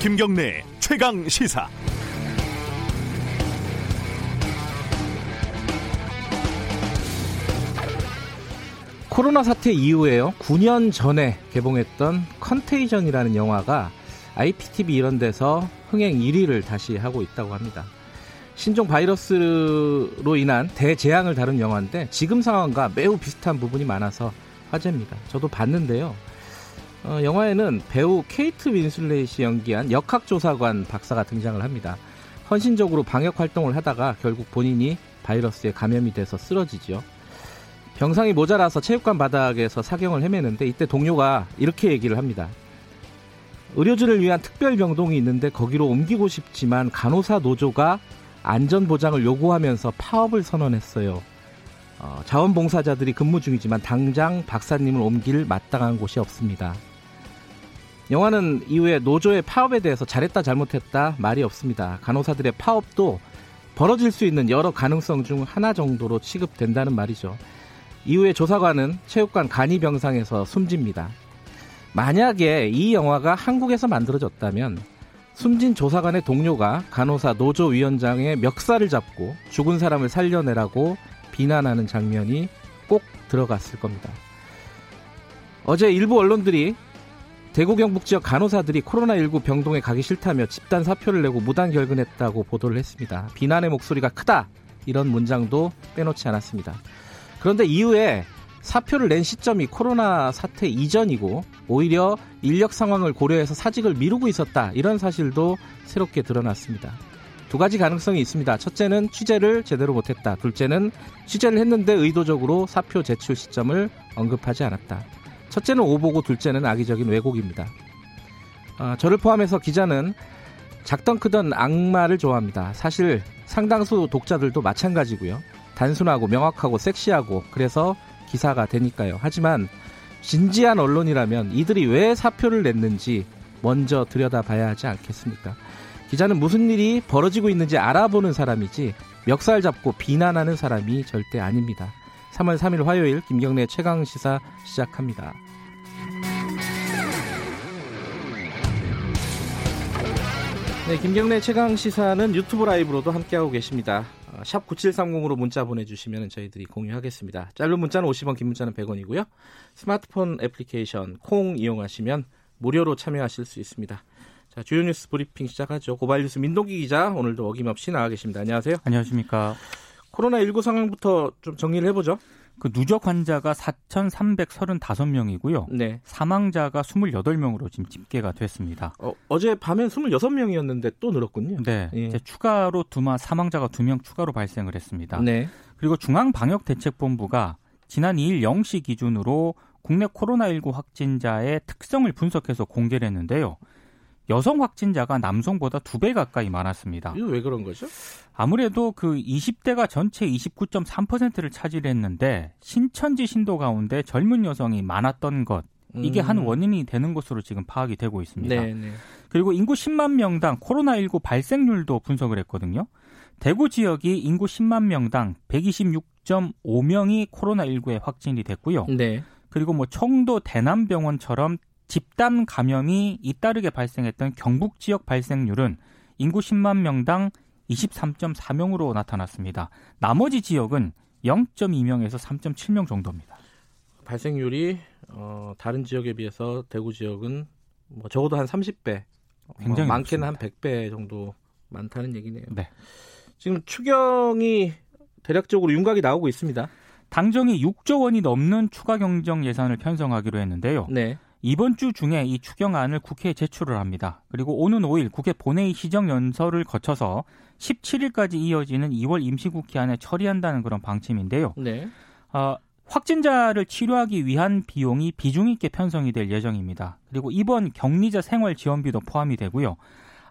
김경래 최강 시사. 코로나 사태 이후에요. 9년 전에 개봉했던 컨테이전이라는 영화가 IPTV 이런 데서 흥행 1위를 다시 하고 있다고 합니다. 신종 바이러스로 인한 대재앙을 다룬 영화인데 지금 상황과 매우 비슷한 부분이 많아서 화제입니다. 저도 봤는데요. 어, 영화에는 배우 케이트 윈슬렛이 연기한 역학조사관 박사가 등장을 합니다. 헌신적으로 방역 활동을 하다가 결국 본인이 바이러스에 감염이 돼서 쓰러지죠. 병상이 모자라서 체육관 바닥에서 사경을 헤매는데 이때 동료가 이렇게 얘기를 합니다. 의료진을 위한 특별 병동이 있는데 거기로 옮기고 싶지만 간호사 노조가 안전 보장을 요구하면서 파업을 선언했어요. 어, 자원봉사자들이 근무 중이지만 당장 박사님을 옮길 마땅한 곳이 없습니다. 영화는 이후에 노조의 파업에 대해서 잘했다 잘못했다 말이 없습니다. 간호사들의 파업도 벌어질 수 있는 여러 가능성 중 하나 정도로 취급된다는 말이죠. 이후에 조사관은 체육관 간이병상에서 숨집니다. 만약에 이 영화가 한국에서 만들어졌다면 숨진 조사관의 동료가 간호사 노조위원장의 멱살을 잡고 죽은 사람을 살려내라고 비난하는 장면이 꼭 들어갔을 겁니다. 어제 일부 언론들이 대구 경북 지역 간호사들이 코로나19 병동에 가기 싫다며 집단 사표를 내고 무단 결근했다고 보도를 했습니다. 비난의 목소리가 크다 이런 문장도 빼놓지 않았습니다. 그런데 이후에 사표를 낸 시점이 코로나 사태 이전이고 오히려 인력 상황을 고려해서 사직을 미루고 있었다 이런 사실도 새롭게 드러났습니다. 두 가지 가능성이 있습니다. 첫째는 취재를 제대로 못했다. 둘째는 취재를 했는데 의도적으로 사표 제출 시점을 언급하지 않았다. 첫째는 오보고 둘째는 악의적인 왜곡입니다. 아, 저를 포함해서 기자는 작던 크던 악마를 좋아합니다. 사실 상당수 독자들도 마찬가지고요. 단순하고 명확하고 섹시하고 그래서 기사가 되니까요. 하지만 진지한 언론이라면 이들이 왜 사표를 냈는지 먼저 들여다봐야 하지 않겠습니까? 기자는 무슨 일이 벌어지고 있는지 알아보는 사람이지 멱살 잡고 비난하는 사람이 절대 아닙니다. 3월 3일 화요일 김경래 최강 시사 시작합니다. 네, 김경래 최강 시사는 유튜브 라이브로도 함께하고 계십니다. 어, 샵 9730으로 문자 보내주시면 저희들이 공유하겠습니다. 짧은 문자는 50원, 긴 문자는 100원이고요. 스마트폰 애플리케이션 콩 이용하시면 무료로 참여하실 수 있습니다. 자, 주요 뉴스 브리핑 시작하죠. 고발 뉴스 민동기 기자 오늘도 어김없이 나와 계십니다. 안녕하세요. 안녕하십니까. 코로나19 상황부터 좀 정리를 해보죠. 그 누적 환자가 4,335명이고요. 네. 사망자가 28명으로 지금 집계가 됐습니다. 어, 어제 밤엔 26명이었는데 또 늘었군요. 네. 예. 이제 추가로 두마 사망자가 두명 추가로 발생을 했습니다. 네. 그리고 중앙방역대책본부가 지난 2일 0시 기준으로 국내 코로나19 확진자의 특성을 분석해서 공개를 했는데요. 여성 확진자가 남성보다 두 배 가까이 많았습니다. 이거 왜 그런 거죠? 아무래도 그 20대가 전체 29.3%를 차지했는데 신천지 신도 가운데 젊은 여성이 많았던 것 이게 음. 한 원인이 되는 것으로 지금 파악이 되고 있습니다. 네네. 네. 그리고 인구 10만 명당 코로나19 발생률도 분석을 했거든요. 대구 지역이 인구 10만 명당 126.5명이 코로나19에 확진이 됐고요. 네. 그리고 뭐 청도 대남병원처럼 집단 감염이 잇따르게 발생했던 경북 지역 발생률은 인구 10만 명당 23.4명으로 나타났습니다. 나머지 지역은 0.2명에서 3.7명 정도입니다. 발생률이 어, 다른 지역에 비해서 대구 지역은 뭐 적어도 한 30배, 굉장히 뭐 많게는. 한 100배 정도 많다는 얘기네요. 네. 지금 추경이 대략적으로 윤곽이 나오고 있습니다. 당정이 6조 원이 넘는 추가 경정 예산을 편성하기로 했는데요. 네. 이번 주 중에 이 추경안을 국회에 제출을 합니다. 그리고 오는 5일 국회 본회의 시정 연설을 거쳐서 17일까지 이어지는 2월 임시국회 안에 처리한다는 그런 방침인데요. 네. 어, 확진자를 치료하기 위한 비용이 비중 있게 편성이 될 예정입니다. 그리고 이번 격리자 생활 지원비도 포함이 되고요.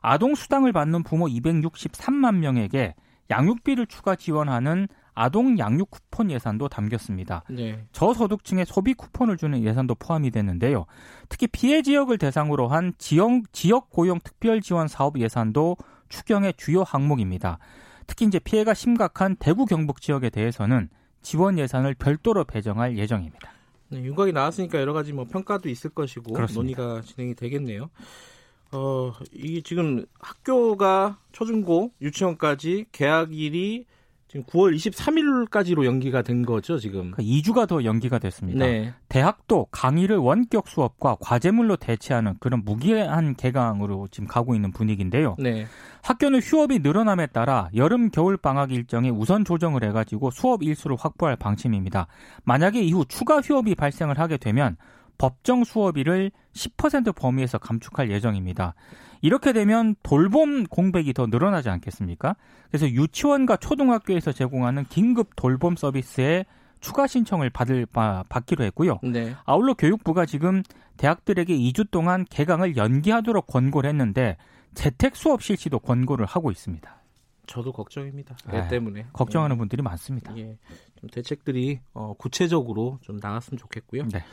아동 수당을 받는 부모 263만 명에게 양육비를 추가 지원하는 아동 양육 쿠폰 예산도 담겼습니다. 네. 저소득층의 소비 쿠폰을 주는 예산도 포함이 됐는데요. 특히 피해 지역을 대상으로 한 지역, 지역 고용 특별 지원 사업 예산도 추경의 주요 항목입니다. 특히 이제 피해가 심각한 대구 경북 지역에 대해서는 지원 예산을 별도로 배정할 예정입니다. 네, 윤곽이 나왔으니까 여러 가지 뭐 평가도 있을 것이고 그렇습니다. 논의가 진행이 되겠네요. 어, 이게 지금 학교가 초중고 유치원까지 개학일이 지금 9월 23일까지로 연기가 된 거죠, 지금. 그러니까 2주가 더 연기가 됐습니다. 네. 대학도 강의를 원격 수업과 과제물로 대체하는 그런 무기한 개강으로 지금 가고 있는 분위기인데요. 네. 학교는 휴업이 늘어남에 따라 여름 겨울 방학 일정에 우선 조정을 해 가지고 수업 일수를 확보할 방침입니다. 만약에 이후 추가 휴업이 발생을 하게 되면 법정 수업일을 10% 범위에서 감축할 예정입니다. 이렇게 되면 돌봄 공백이 더 늘어나지 않겠습니까? 그래서 유치원과 초등학교에서 제공하는 긴급 돌봄 서비스에 추가 신청을 받을 받기로 했고요. 네. 아울러 교육부가 지금 대학들에게 2주 동안 개강을 연기하도록 권고를 했는데 재택 수업 실시도 권고를 하고 있습니다. 저도 걱정입니다. 애 네, 때문에 걱정하는 예. 분들이 많습니다. 예. 좀 대책들이 어, 구체적으로 좀 나왔으면 좋겠고요. 네.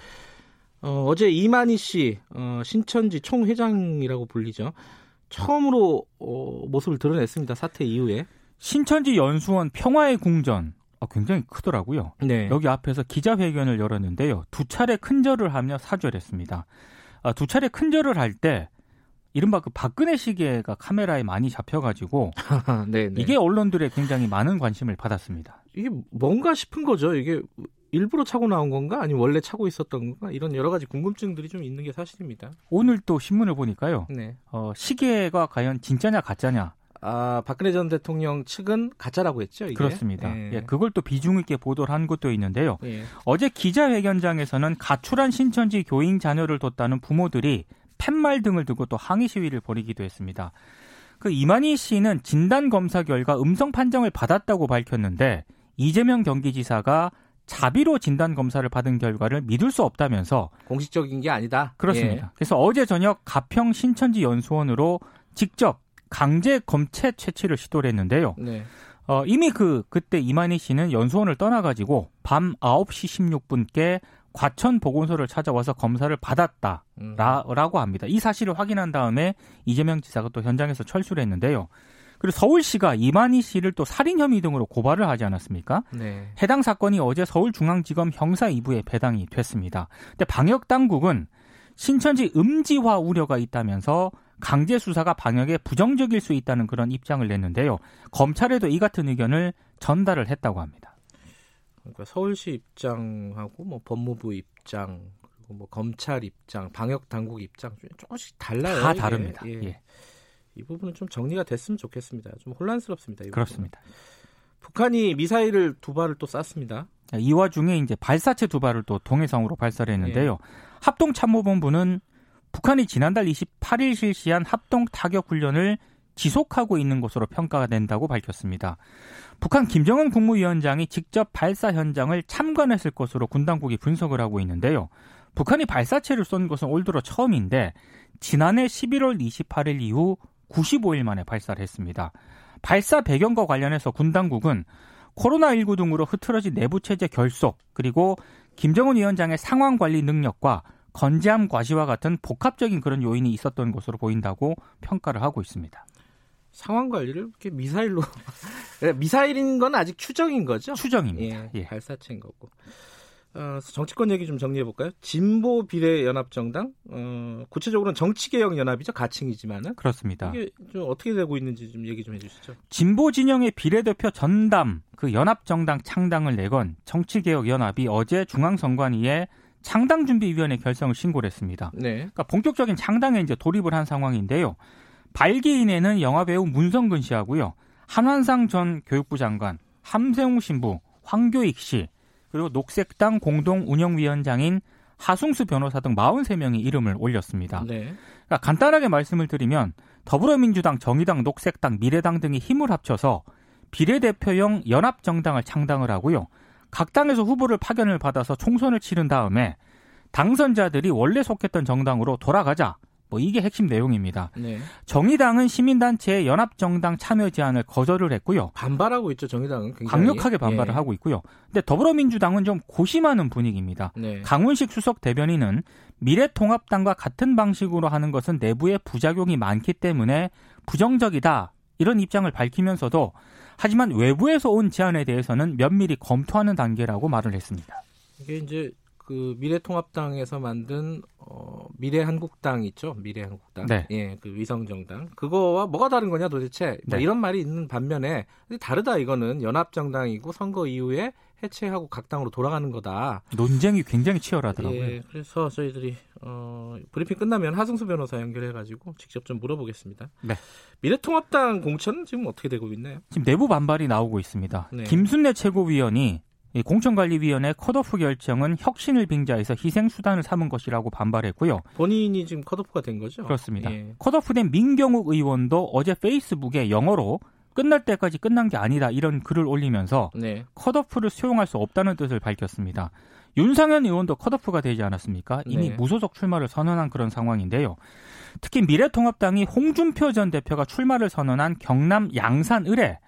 어, 제 이만희 씨 어, 신천지 총회장이라고 불리죠. 처음으로 어, 모습을 드러냈습니다. 사태 이후에. 신천지 연수원 평화의 궁전 어, 굉장히 크더라고요. 네. 여기 앞에서 기자회견을 열었는데요. 두 차례 큰절을 하며 사죄했습니다. 아, 두 차례 큰절을 할 때 이른바 그 박근혜 시계가 카메라에 많이 잡혀가지고 네, 네. 이게 언론들의 굉장히 많은 관심을 받았습니다. 이게 뭔가 싶은 거죠. 이게 일부러 차고 나온 건가 아니면 원래 차고 있었던 건가 이런 여러 가지 궁금증들이 좀 있는 게 사실입니다. 오늘 또 신문을 보니까요. 네. 어, 시계가 과연 진짜냐 가짜냐. 아 박근혜 전 대통령 측은 가짜라고 했죠. 이게? 그렇습니다. 네. 예, 그걸 또 비중 있게 보도를 한 것도 있는데요. 네. 어제 기자회견장에서는 가출한 신천지 교인 자녀를 뒀다는 부모들이 팻말 등을 두고 또 항의 시위를 벌이기도 했습니다. 그 이만희 씨는 진단 검사 결과 음성 판정을 받았다고 밝혔는데 이재명 경기지사가 자비로 진단 검사를 받은 결과를 믿을 수 없다면서 공식적인 게 아니다. 그렇습니다. 예. 그래서 어제 저녁 가평 신천지 연수원으로 직접 강제 검체 채취를 시도를 했는데요. 네. 어, 이미 그 그때 이만희 씨는 연수원을 떠나가지고 밤 9시 16분께 과천 보건소를 찾아와서 검사를 받았다라고 음. 합니다. 이 사실을 확인한 다음에 이재명 지사가 또 현장에서 철수를 했는데요. 그리고 서울시가 이만희 씨를 또 살인 혐의 등으로 고발을 하지 않았습니까? 네. 해당 사건이 어제 서울중앙지검 형사 2부에 배당이 됐습니다. 근데 방역 당국은 신천지 음지화 우려가 있다면서 강제 수사가 방역에 부정적일 수 있다는 그런 입장을 냈는데요. 검찰에도 이 같은 의견을 전달을 했다고 합니다. 그러니까 서울시 입장하고 뭐 법무부 입장 그리고 뭐 검찰 입장, 방역 당국 입장 조금씩 달라요. 다 다릅니다. 예. 예. 이 부분은 좀 정리가 됐으면 좋겠습니다. 좀 혼란스럽습니다. 그렇습니다. 북한이 미사일을 두 발을 또 쐈습니다. 이 와중에 이제 발사체 두 발을 또 동해상으로 발사를 했는데요. 예. 합동참모본부는 북한이 지난달 28일 실시한 합동 타격 훈련을 지속하고 있는 것으로 평가가 된다고 밝혔습니다. 북한 김정은 국무위원장이 직접 발사 현장을 참관했을 것으로 군 당국이 분석을 하고 있는데요. 북한이 발사체를 쏜 것은 올 들어 처음인데 지난해 11월 28일 이후 95일 만에 발사를 했습니다. 발사 배경과 관련해서 군 당국은 코로나19 등으로 흐트러진 내부 체제 결속 그리고 김정은 위원장의 상황 관리 능력과 건재함 과시와 같은 복합적인 그런 요인이 있었던 것으로 보인다고 평가를 하고 있습니다. 상황 관리를 이렇게 미사일로 미사일인 건 아직 추정인 거죠? 추정입니다. 예, 예. 발사체인 거고. 어, 정치권 얘기 좀 정리해 볼까요? 진보 비례 연합 정당 어, 구체적으로는 정치개혁 연합이죠 가칭이지만은 그렇습니다. 이게 좀 어떻게 되고 있는지 좀 얘기 좀 해주시죠. 진보 진영의 비례대표 전담 그 연합 정당 창당을 내건 정치개혁 연합이 어제 중앙선관위에 창당준비위원회 결성을 신고를 했습니다. 네. 그러니까 본격적인 창당에 이제 돌입을 한 상황인데요. 발기인에는 영화배우 문성근 씨하고요. 한환상 전 교육부 장관, 함세웅 신부, 황교익 씨, 그리고 녹색당 공동 운영위원장인 하승수 변호사 등 43명이 이름을 올렸습니다. 네. 그러니까 간단하게 말씀을 드리면 더불어민주당, 정의당, 녹색당, 미래당 등이 힘을 합쳐서 비례대표형 연합정당을 창당을 하고요. 각 당에서 후보를 파견을 받아서 총선을 치른 다음에 당선자들이 원래 속했던 정당으로 돌아가자 뭐 이게 핵심 내용입니다. 네. 정의당은 시민단체의 연합정당 참여 제안을 거절을 했고요. 반발하고 있죠. 정의당은 굉장히. 강력하게 반발을 예. 하고 있고요. 근데 더불어민주당은 좀 고심하는 분위기입니다. 네. 강훈식 수석 대변인은 미래통합당과 같은 방식으로 하는 것은 내부에 부작용이 많기 때문에 부정적이다 이런 입장을 밝히면서도 하지만 외부에서 온 제안에 대해서는 면밀히 검토하는 단계라고 말을 했습니다. 이게 이제 그 미래통합당에서 만든 어, 미래한국당 있죠? 미래한국당. 네. 예, 그 위성정당. 그거와 뭐가 다른 거냐 도대체? 뭐 네. 이런 말이 있는 반면에 다르다 이거는 연합정당이고 선거 이후에 해체하고 각 당으로 돌아가는 거다. 논쟁이 굉장히 치열하더라고요. 예, 그래서 저희들이 어, 브리핑 끝나면 하승수 변호사 연결해 가지고 직접 좀 물어보겠습니다. 네. 미래통합당 공천 지금 어떻게 되고 있나요? 지금 내부 반발이 나오고 있습니다. 네. 김순례 최고위원이 공천관리위원회 컷오프 결정은 혁신을 빙자해서 희생수단을 삼은 것이라고 반발했고요. 본인이 지금 컷오프가 된 거죠? 그렇습니다. 예. 컷오프된 민경욱 의원도 어제 페이스북에 영어로 끝날 때까지 끝난 게 아니다 이런 글을 올리면서 네. 컷오프를 수용할 수 없다는 뜻을 밝혔습니다. 윤상현 의원도 컷오프가 되지 않았습니까? 이미 네. 무소속 출마를 선언한 그런 상황인데요. 특히 미래통합당이 홍준표 전 대표가 출마를 선언한 경남 양산 을에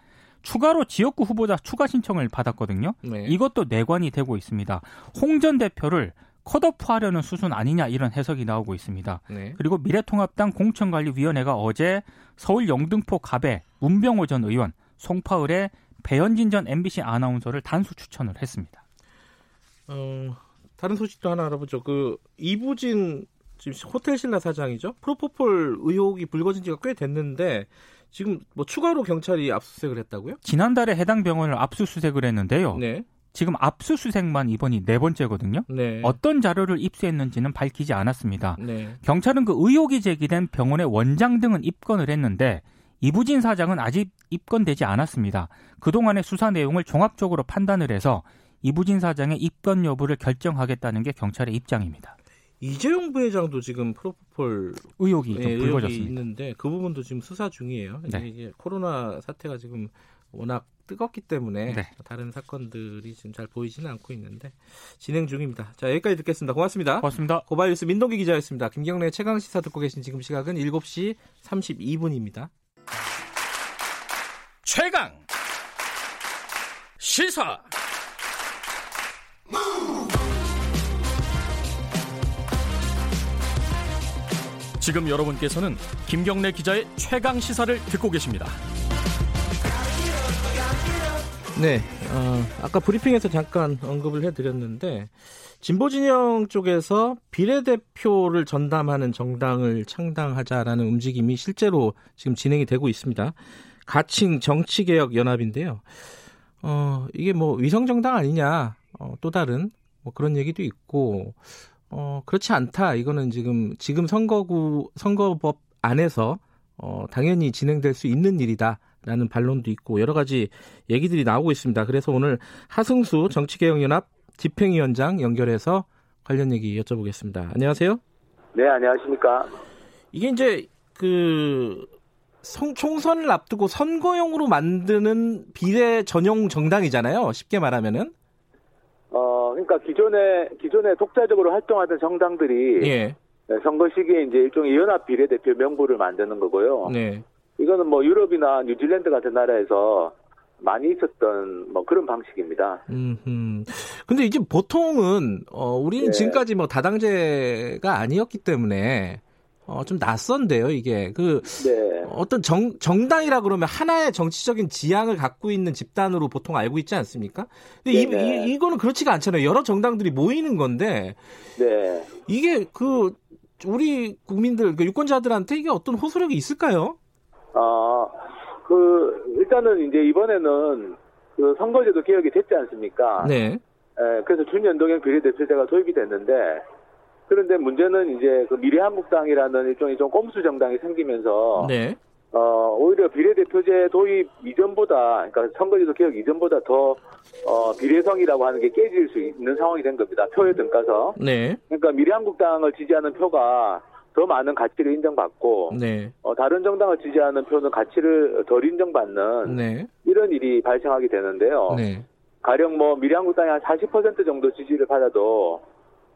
추가로 지역구 후보자 추가 신청을 받았거든요. 네. 이것도 내관이 되고 있습니다. 홍 전 대표를 컷오프하려는 수순 아니냐 이런 해석이 나오고 있습니다. 네. 그리고 미래통합당 공천관리위원회가 어제 서울 영등포 갑에 문병호 전 의원, 송파을의 배현진 전 MBC 아나운서를 단수 추천을 했습니다. 어, 다른 소식도 하나 알아보죠. 그 이부진 지금 호텔 신라 사장이죠. 프로포폴 의혹이 불거진 지가 꽤 됐는데 지금 뭐 추가로 경찰이 압수수색을 했다고요? 지난달에 해당 병원을 압수수색을 했는데요. 네. 지금 압수수색만 이번이 네 번째거든요. 네. 어떤 자료를 입수했는지는 밝히지 않았습니다. 네. 경찰은 그 의혹이 제기된 병원의 원장 등은 입건을 했는데 이부진 사장은 아직 입건되지 않았습니다. 그동안의 수사 내용을 종합적으로 판단을 해서 이부진 사장의 입건 여부를 결정하겠다는 게 경찰의 입장입니다. 이재용 부회장도 지금 프로포폴 의혹이 네, 불거졌습니다. 있는데 그 부분도 지금 수사 중이에요. 네. 이게 코로나 사태가 지금 워낙 뜨겁기 때문에 네. 다른 사건들이 지금 잘 보이지는 않고 있는데 진행 중입니다. 자 여기까지 듣겠습니다. 고맙습니다. 고맙습니다. 고발뉴스 민동기 기자였습니다. 김경래 최강 시사 듣고 계신 지금 시각은 7시 32분입니다. 최강 시사 지금 여러분께서는 김경래 기자의 최강 시사를 듣고 계십니다. 네, 어, 아까 브리핑에서 잠깐 언급을 해드렸는데 진보 진영 쪽에서 비례대표를 전담하는 정당을 창당하자라는 움직임이 실제로 지금 진행이 되고 있습니다. 가칭 정치개혁 연합인데요. 어, 이게 뭐 위성 정당 아니냐, 어, 또 다른 뭐 그런 얘기도 있고, 어, 그렇지 않다. 이거는 지금, 지금 선거구, 선거법 안에서, 어, 당연히 진행될 수 있는 일이다. 라는 반론도 있고 여러 가지 얘기들이 나오고 있습니다. 그래서 오늘 하승수 정치개혁연합 집행위원장 연결해서 관련 얘기 여쭤보겠습니다. 안녕하세요. 네, 안녕하십니까. 이게 이제 그 성, 총선을 앞두고 선거용으로 만드는 비례 전용 정당이잖아요. 쉽게 말하면은. 어, 그러니까 기존에 기존에 독자적으로 활동하던 정당들이 예. 네, 선거 시기에 이제 일종의 연합 비례대표 명부를 만드는 거고요. 네. 이거는 뭐 유럽이나 뉴질랜드 같은 나라에서 많이 있었던 뭐 그런 방식입니다. 음. 근데 이제 보통은 어 우리는 네. 지금까지 뭐 다당제가 아니었기 때문에 어, 좀 낯선데요, 이게. 그, 네. 어떤 정, 정당이라 그러면 하나의 정치적인 지향을 갖고 있는 집단으로 보통 알고 있지 않습니까? 근데 이, 이, 이거는 그렇지가 않잖아요. 여러 정당들이 모이는 건데. 네. 이게 그, 우리 국민들, 그 유권자들한테 이게 어떤 호소력이 있을까요? 아, 그, 일단은 이제 이번에는 그 선거제도 개혁이 됐지 않습니까? 네. 에, 그래서 준연동형 비례대표제가 도입이 됐는데, 그런데 문제는 이제 그 미래한국당이라는 일종의 좀 꼼수 정당이 생기면서 네. 어, 오히려 비례대표제 도입 이전보다, 그러니까 선거제도 개혁 이전보다 더, 어, 비례성이라고 하는 게 깨질 수 있는 상황이 된 겁니다. 표에 등가서. 네. 그러니까 미래한국당을 지지하는 표가 더 많은 가치를 인정받고, 네. 어, 다른 정당을 지지하는 표는 가치를 덜 인정받는, 네. 이런 일이 발생하게 되는데요. 네. 가령 뭐 미래한국당이 한 40% 정도 지지를 받아도,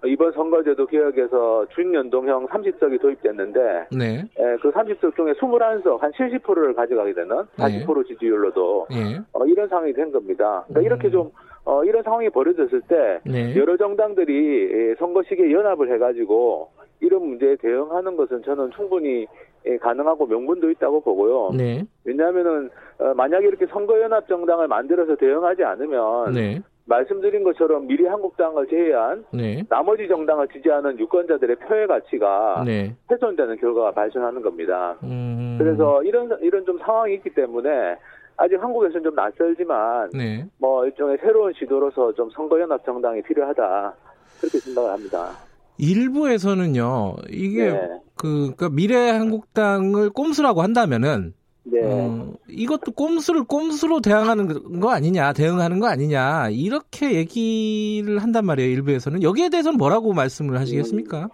이번 선거제도 개혁에서 준연동형 30석이 도입됐는데 네. 에, 그 30석 중에 21석 한 70%를 가져가게 되는 40% 네. 지지율로도 네. 어, 이런 상황이 된 겁니다. 그러니까 음. 이렇게 좀 어, 이런 상황이 벌어졌을 때 네. 여러 정당들이 선거 시기에 연합을 해가지고 이런 문제에 대응하는 것은 저는 충분히 가능하고 명분도 있다고 보고요. 네. 왜냐하면은 어, 만약에 이렇게 선거연합 정당을 만들어서 대응하지 않으면 네. 말씀드린 것처럼 미래 한국당을 제외한 네. 나머지 정당을 지지하는 유권자들의 표의 가치가 네. 훼손되는 결과가 발생하는 겁니다. 음... 그래서 이런 이런 좀 상황이 있기 때문에 아직 한국에서는 좀 낯설지만 네. 뭐 일종의 새로운 시도로서 좀 선거연합 정당이 필요하다 그렇게 생각을 합니다. 일부에서는요 이게 네. 그 그러니까 미래 한국당을 꼼수라고 한다면은 네. 어, 이것도 꼼수를 꼼수로 대응하는 거 아니냐, 대응하는 거 아니냐, 이렇게 얘기를 한단 말이에요, 일부에서는. 여기에 대해서는 뭐라고 말씀을 하시겠습니까? 음,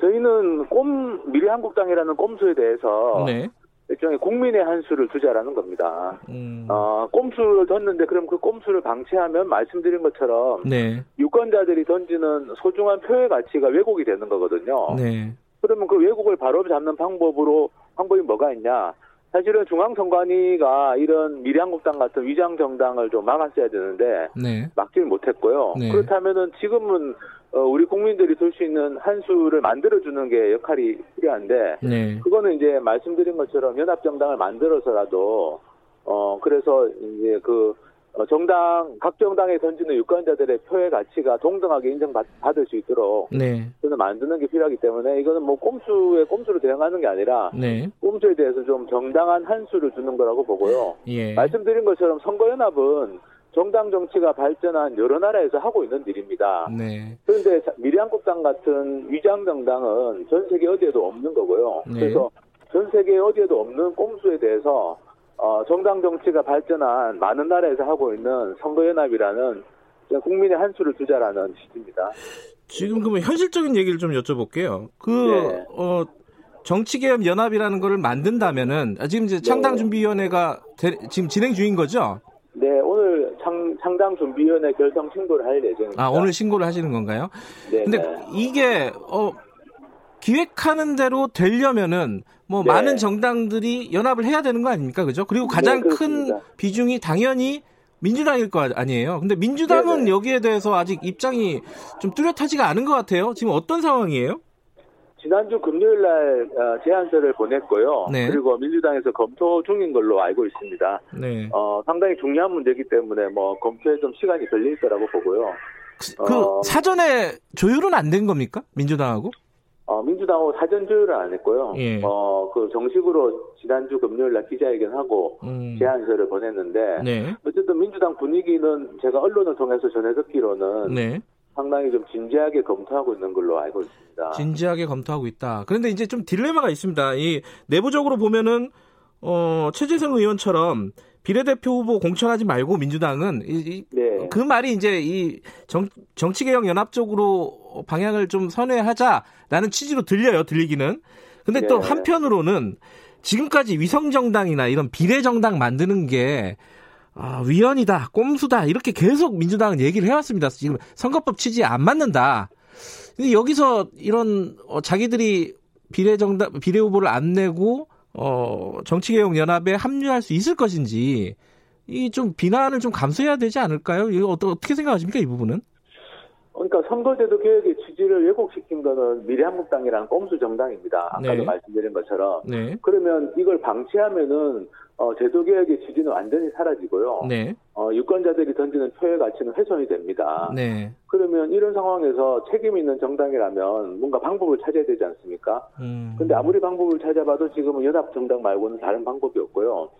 저희는 꼼, 미래한국당이라는 꼼수에 대해서 네. 일종의 국민의 한 수를 두자라는 겁니다. 음. 어, 꼼수를 뒀는데 그럼 그 꼼수를 방치하면 말씀드린 것처럼 네. 유권자들이 던지는 소중한 표의 가치가 왜곡이 되는 거거든요. 네. 그러면 그 왜곡을 바로 잡는 방법으로 방법이 뭐가 있냐? 사실은 중앙선관위가 이런 미래한국당 같은 위장 정당을 좀 막았어야 되는데 네. 막지를 못했고요. 네. 그렇다면은 지금은 어, 우리 국민들이 들 수 있는 한 수를 만들어주는 게 역할이 필요한데 네. 그거는 이제 말씀드린 것처럼 연합정당을 만들어서라도 어 그래서 이제 그 어, 정당 각 정당에 던지는 유권자들의 표의 가치가 동등하게 인정받을 수 있도록 네. 저는 만드는 게 필요하기 때문에 이거는 뭐 꼼수에 꼼수로 대응하는 게 아니라 네. 꼼수에 대해서 좀 정당한 한 수를 주는 거라고 보고요. 예. 말씀드린 것처럼 선거연합은 정당 정치가 발전한 여러 나라에서 하고 있는 일입니다. 네. 그런데 미래한국당 같은 위장 정당은 전 세계 어디에도 없는 거고요. 네. 그래서 전 세계 어디에도 없는 꼼수에 대해서 어, 정당 정치가 발전한 많은 나라에서 하고 있는 선거연합이라는 국민의 한 수를 두자라는 취지입니다. 지금 그러면 현실적인 얘기를 좀 여쭤볼게요. 그 네. 어, 정치개혁 연합이라는 거를 만든다면은 아, 지금 이제 창당준비위원회가 대, 지금 진행 중인 거죠? 네, 오늘 창, 창당준비위원회 결성 신고를 할 예정입니다. 아, 오늘 신고를 하시는 건가요? 네. 근데 네. 이게 어 기획하는 대로 되려면은 뭐 네. 많은 정당들이 연합을 해야 되는 거 아닙니까? 그죠? 그리고 가장 네, 큰 비중이 당연히 민주당일 거 아니에요. 근데 민주당은 네네. 네. 여기에 대해서 아직 입장이 좀 뚜렷하지가 않은 것 같아요. 지금 어떤 상황이에요? 지난주 금요일 날 어, 제안서를 보냈고요. 네. 그리고 민주당에서 검토 중인 걸로 알고 있습니다. 네. 어, 상당히 중요한 문제이기 때문에 뭐 검토에 좀 시간이 걸릴 거라고 보고요. 그, 그 어, 사전에 조율은 안 된 겁니까? 민주당하고? 어, 민주당하고 사전 조율을 안 했고요. 예. 어, 그 정식으로 지난주 금요일 날 기자회견하고 음. 제안서를 보냈는데 네. 어쨌든 민주당 분위기는 제가 언론을 통해서 전해 듣기로는 네. 상당히 좀 진지하게 검토하고 있는 걸로 알고 있습니다. 진지하게 검토하고 있다. 그런데 이제 좀 딜레마가 있습니다. 이 내부적으로 보면은 어, 최재성 의원처럼 비례대표 후보 공천하지 말고 민주당은 이, 네. 그 말이 이제 이 정, 정치개혁 연합 적으로 방향을 좀 선회하자라는 취지로 들려요. 들리기는. 근데 네. 또 한편으로는 지금까지 위성정당이나 이런 비례정당 만드는 게 아, 위헌이다, 꼼수다 이렇게 계속 민주당은 얘기를 해왔습니다. 지금 선거법 취지에 안 맞는다. 근데 여기서 이런 어, 자기들이 비례정당 비례 후보를 안 내고 어, 정치개혁 연합에 합류할 수 있을 것인지 이 좀 비난을 좀 감수해야 되지 않을까요? 이거 어떻게 생각하십니까 이 부분은? 그러니까 선거제도 개혁의 취지를 왜곡시킨 거는 미래한국당이라는 꼼수 정당입니다. 아까도 네. 말씀드린 것처럼. 네. 그러면 이걸 방치하면은 어, 제도 개혁의 취지는 완전히 사라지고요. 네. 어, 유권자들이 던지는 표의 가치는 훼손이 됩니다. 네. 그러면 이런 상황에서 책임 있는 정당이라면 뭔가 방법을 찾아야 되지 않습니까? 음. 근데 아무리 방법을 찾아봐도 지금은 연합 정당 말고는 다른 방법이 없고요.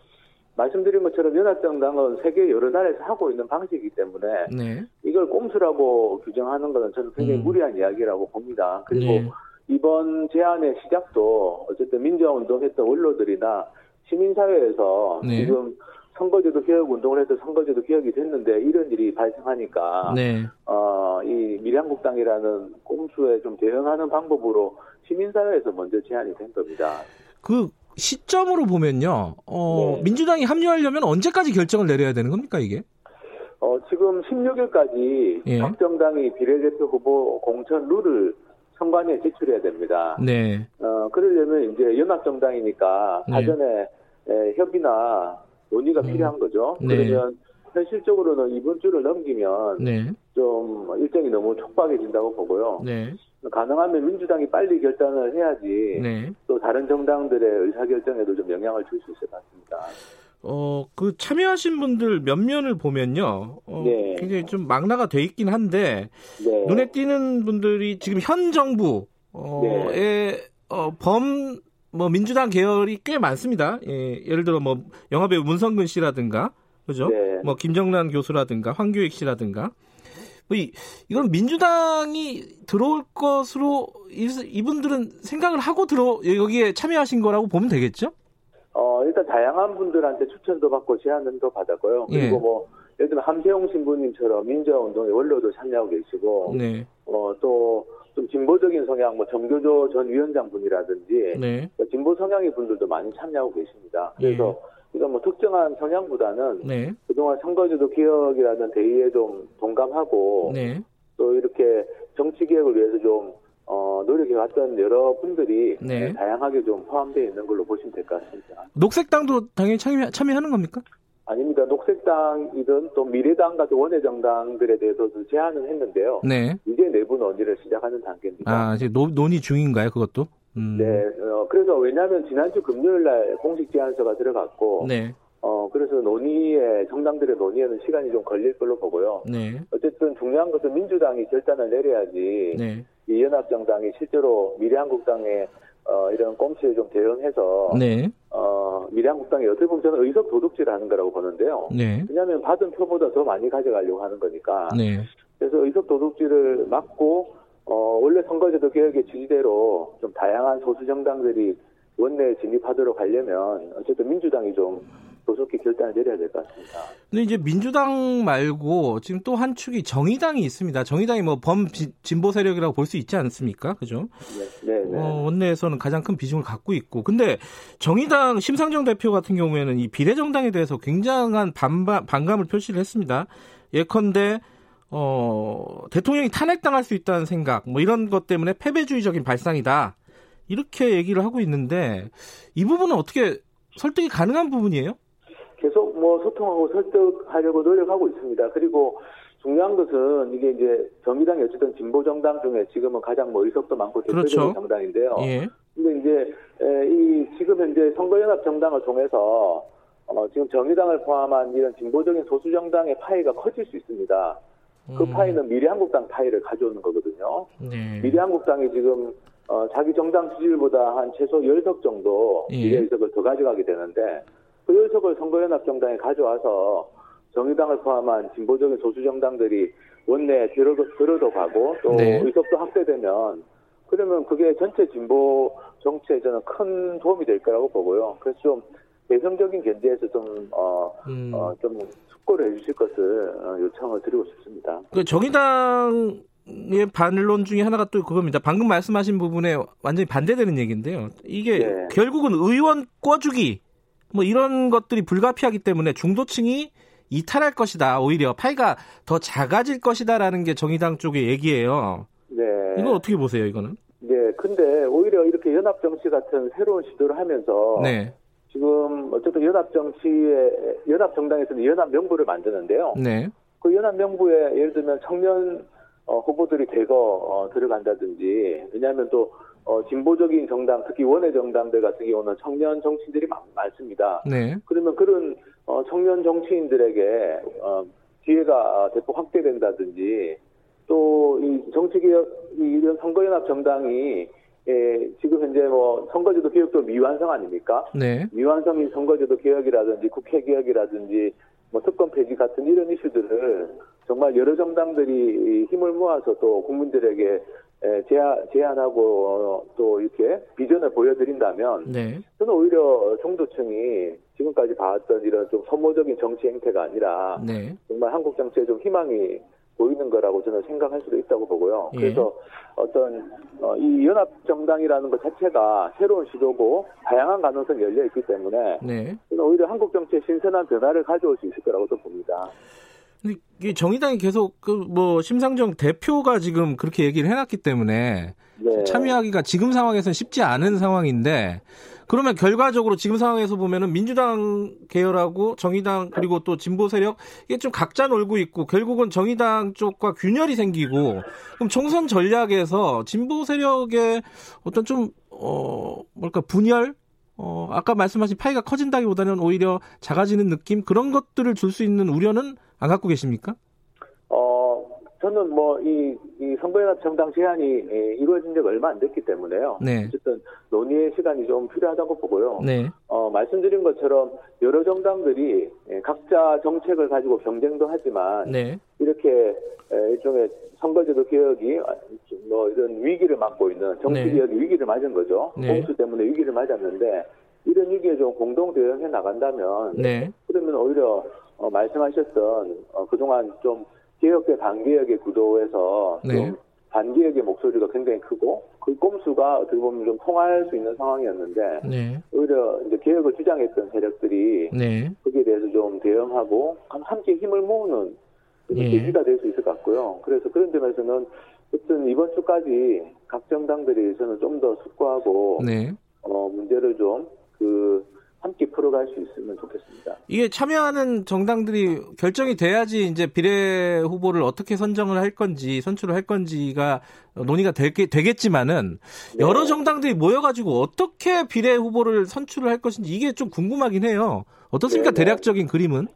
말씀드린 것처럼 연합정당은 세계 여러 나라에서 하고 있는 방식이기 때문에 네. 이걸 꼼수라고 규정하는 것은 저는 굉장히 음. 무리한 이야기라고 봅니다. 그리고 네. 이번 제안의 시작도 어쨌든 민주화운동했던 원로들이나 시민사회에서 네. 지금 선거제도 개혁 운동을 해서 선거제도 개혁이 됐는데 이런 일이 발생하니까 네. 어, 이 미래한국당이라는 꼼수에 좀 대응하는 방법으로 시민사회에서 먼저 제안이 된 겁니다. 그 시점으로 보면요, 어, 네. 민주당이 합류하려면 언제까지 결정을 내려야 되는 겁니까 이게? 어, 지금 16일까지 예. 각 정당이 비례대표 후보 공천 룰을 선관위에 제출해야 됩니다. 네. 어, 그러려면 이제 연합정당이니까 네. 사전에 에, 협의나 논의가 음. 필요한 거죠. 네. 그러면 현실적으로는 이번 주를 넘기면 네. 좀 일정이 너무 촉박해진다고 보고요. 네. 가능하면 민주당이 빨리 결단을 해야지 네. 또 다른 정당들의 의사결정에도 좀 영향을 줄 수 있을 것 같습니다. 어, 그 참여하신 분들 몇 면을 보면요. 어, 네. 굉장히 좀 망라가 돼 있긴 한데 네. 눈에 띄는 분들이 지금 현 정부의 네. 어, 범, 뭐 민주당 계열이 꽤 많습니다. 예, 예를 들어 뭐 영화배우 문성근 씨라든가 그죠? 네. 뭐 김정란 교수라든가 황교익 씨라든가 뭐 이, 이건 민주당이 들어올 것으로 이, 이분들은 생각을 하고 들어 여기에 참여하신 거라고 보면 되겠죠? 어, 일단 다양한 분들한테 추천도 받고 제안도 받았고요. 그리고 예. 뭐, 예를 들면 함세용 신부님처럼 민주화운동의 원로도 참여하고 계시고, 네. 어, 또, 좀 진보적인 성향, 뭐, 정교조 전 위원장 분이라든지, 네. 진보 성향의 분들도 많이 참여하고 계십니다. 그래서, 예. 이건 뭐 특정한 성향보다는 네. 그동안 선거제도 개혁이라는 대의에 좀 동감하고, 네. 또 이렇게 정치 개혁을 위해서 좀 어, 노력해왔던 여러분들이 네. 다양하게 좀 포함되어 있는 걸로 보시면 될 것 같습니다. 녹색당도 당연히 참여, 참여하는 겁니까? 아닙니다. 녹색당이든 또 미래당 같은 원외 정당들에 대해서도 제안을 했는데요. 네. 이제 내부 논의를 시작하는 단계입니다. 아, 이제 노, 논의 중인가요, 그것도? 음. 네. 어, 그래서 왜냐하면 지난주 금요일 날 공식 제안서가 들어갔고, 네. 어, 그래서 논의에, 정당들의 논의에는 시간이 좀 걸릴 걸로 보고요. 네. 어쨌든 중요한 것은 민주당이 결단을 내려야지, 네. 이 연합정당이 실제로 미래한국당의 어, 이런 꼼수에 좀 대응해서 네. 어, 미래한국당이 어떻게 보면 저는 의석 도둑질을 하는 거라고 보는데요. 네. 왜냐하면 받은 표보다 더 많이 가져가려고 하는 거니까. 네. 그래서 의석 도둑질을 막고 어, 원래 선거제도 개혁의 취지대로 좀 다양한 소수 정당들이 원내에 진입하도록 하려면 어쨌든 민주당이 좀 조속히 결단을 내려야 될 것 같습니다. 근데 이제 민주당 말고 지금 또 한 축이 정의당이 있습니다. 정의당이 뭐 범 진보 세력이라고 볼 수 있지 않습니까? 그죠? 네, 네, 네. 어, 원내에서는 가장 큰 비중을 갖고 있고. 근데 정의당 심상정 대표 같은 경우에는 이 비례정당에 대해서 굉장한 반반, 반감을 표시를 했습니다. 예컨대 어, 대통령이 탄핵당할 수 있다는 생각, 뭐 이런 것 때문에 패배주의적인 발상이다. 이렇게 얘기를 하고 있는데 이 부분은 어떻게 설득이 가능한 부분이에요? 뭐 소통하고 설득하려고 노력하고 있습니다. 그리고 중요한 것은 이게 이제 정의당이 어쨌든 진보 정당 중에 지금은 가장 뭐 의석도 많고 대표적인 그렇죠. 정당인데요. 예. 근데 이제 이 지금 현재 선거연합 정당을 통해서 어 지금 정의당을 포함한 이런 진보적인 소수 정당의 파이가 커질 수 있습니다. 그 음. 파이는 미래한국당 파이를 가져오는 거거든요. 네. 미래한국당이 지금 어, 자기 정당 지지율보다 한 최소 10석 정도 예. 미래 의석을 더 가져가게 되는데 그 의석을 선거연합정당에 가져와서 정의당을 포함한 진보적인 소수 정당들이 원내에 들어도, 들어도 가고 또 네. 의석도 확대되면 그러면 그게 전체 진보 정치에 저는 큰 도움이 될 거라고 보고요. 그래서 좀 대성적인 견제에서 좀, 어, 음. 어, 좀 숙고를 해주실 것을 어, 요청을 드리고 싶습니다. 그 정의당 의 반론 중에 하나가 또 그겁니다. 방금 말씀하신 부분에 완전히 반대되는 얘기인데요. 이게 네. 결국은 의원 꿔주기 뭐 이런 것들이 불가피하기 때문에 중도층이 이탈할 것이다. 오히려 파이가 더 작아질 것이다라는 게 정의당 쪽의 얘기예요. 네. 이건 어떻게 보세요, 이거는? 네. 근데 오히려 이렇게 연합 정치 같은 새로운 시도를 하면서 네. 지금 어쨌든 연합 정치에 연합 정당에서는 연합 명부를 만드는데요. 네. 그 연합 명부에 예를 들면 청년 어, 후보들이 대거 어, 들어간다든지 왜냐하면 또 어, 진보적인 정당, 특히 원외 정당들 같은 경우는 청년 정치인들이 많, 많습니다. 네. 그러면 그런 어, 청년 정치인들에게 어, 기회가 대폭 확대된다든지 또 이 정치개혁, 이런 선거연합 정당이 예, 지금 현재 뭐 선거제도 개혁도 미완성 아닙니까? 네. 미완성인 선거제도 개혁이라든지 국회 개혁이라든지 뭐 특권 폐지 같은 이런 이슈들을 정말 여러 정당들이 힘을 모아서 또 국민들에게 제안, 제안하고 어, 또 이렇게 비전을 보여드린다면 네. 저는 오히려 중도층이 지금까지 봐왔던 이런 좀 소모적인 정치 행태가 아니라 네. 정말 한국 정치에 좀 희망이 보이는 거라고 저는 생각할 수도 있다고 보고요. 예. 그래서 어떤 어, 이 연합 정당이라는 것 자체가 새로운 시도고 다양한 가능성이 열려 있기 때문에 네. 저는 오히려 한국 정치에 신선한 변화를 가져올 수 있을 거라고 좀 봅니다. 근데 이게 정의당이 계속 그 뭐 심상정 대표가 지금 그렇게 얘기를 해놨기 때문에 네. 참여하기가 지금 상황에서는 쉽지 않은 상황인데 그러면 결과적으로 지금 상황에서 보면은 민주당 계열하고 정의당 그리고 또 진보 세력 이게 좀 각자 놀고 있고 결국은 정의당 쪽과 균열이 생기고 그럼 총선 전략에서 진보 세력의 어떤 좀 어, 뭘까, 분열? 어, 아까 말씀하신 파이가 커진다기보다는 오히려 작아지는 느낌 그런 것들을 줄 수 있는 우려는 안 갖고 계십니까? 어, 저는 뭐, 이, 이 선거연합 정당 제한이 예, 이루어진 지가 얼마 안 됐기 때문에요. 네. 어쨌든 논의의 시간이 좀 필요하다고 보고요. 네. 어, 말씀드린 것처럼 여러 정당들이 예, 각자 정책을 가지고 경쟁도 하지만 네. 이렇게 예, 일종의 선거제도 개혁이 뭐 이런 위기를 맞고 있는 정치 네. 개혁이 위기를 맞은 거죠. 네. 공수 때문에 위기를 맞았는데 이런 위기에 좀 공동 대응해 나간다면 네. 그러면 오히려 어, 말씀하셨던 어, 그동안 좀 개혁 대 반개혁의 구도에서 네. 좀 반개혁의 목소리가 굉장히 크고 그 꼼수가 어떻게 보면 좀 통할 수 있는 상황이었는데 네. 오히려 이제 개혁을 주장했던 세력들이 네. 거기에 대해서 좀 대응하고 함께 힘을 모으는 예. 계기가 될 수 있을 것 같고요. 그래서 그런 점에서는 어쨌든 이번 주까지 각 정당들이 저는 좀 더 숙고하고 네. 어, 문제를 좀그 함께 풀어갈 수 있으면 좋겠습니다. 이게 참여하는 정당들이 결정이 돼야지 이제 비례 후보를 어떻게 선정을 할 건지 선출을 할 건지가 논의가 되겠, 되겠지만은 네. 여러 정당들이 모여가지고 어떻게 비례 후보를 선출을 할 것인지 이게 좀 궁금하긴 해요. 어떻습니까? 네, 네. 대략적인 그림은?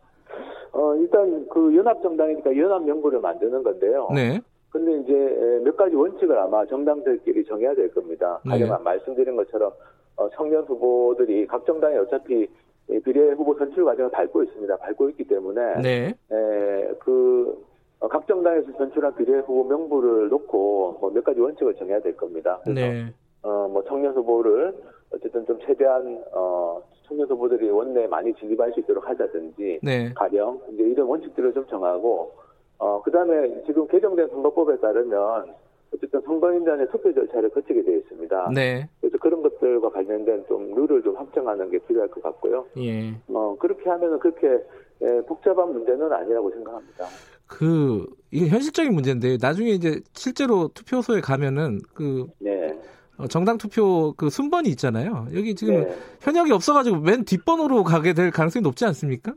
어, 일단 그 연합정당이니까 연합연구를 만드는 건데요. 네. 근데 이제 몇 가지 원칙을 아마 정당들끼리 정해야 될 겁니다. 가령 네. 말씀드린 것처럼 어, 청년 후보들이 각 정당이 어차피 비례 후보 선출 과정을 밟고 있습니다. 밟고 있기 때문에 네. 에, 그 어, 각 정당에서 선출한 비례 후보 명부를 놓고 뭐 몇 가지 원칙을 정해야 될 겁니다. 그래서 네. 어, 뭐 청년 후보를 어쨌든 좀 최대한 어, 청년 후보들이 원내에 많이 진입할 수 있도록 하자든지 네. 가령 이제 이런 원칙들을 좀 정하고 어, 그다음에 지금 개정된 선거법에 따르면 어쨌든 선거인단의 투표 절차를 거치게 되어 있습니다. 네. 그래서 그런 것들과 관련된 좀 룰을 좀 확정하는 게 필요할 것 같고요. 예. 어, 그렇게 하면은 그렇게 예, 복잡한 문제는 아니라고 생각합니다. 그 이게 현실적인 문제인데 나중에 이제 실제로 투표소에 가면은 그 네. 어, 정당 투표 그 순번이 있잖아요. 여기 지금 네. 현역이 없어가지고 맨 뒷번호로 가게 될 가능성이 높지 않습니까?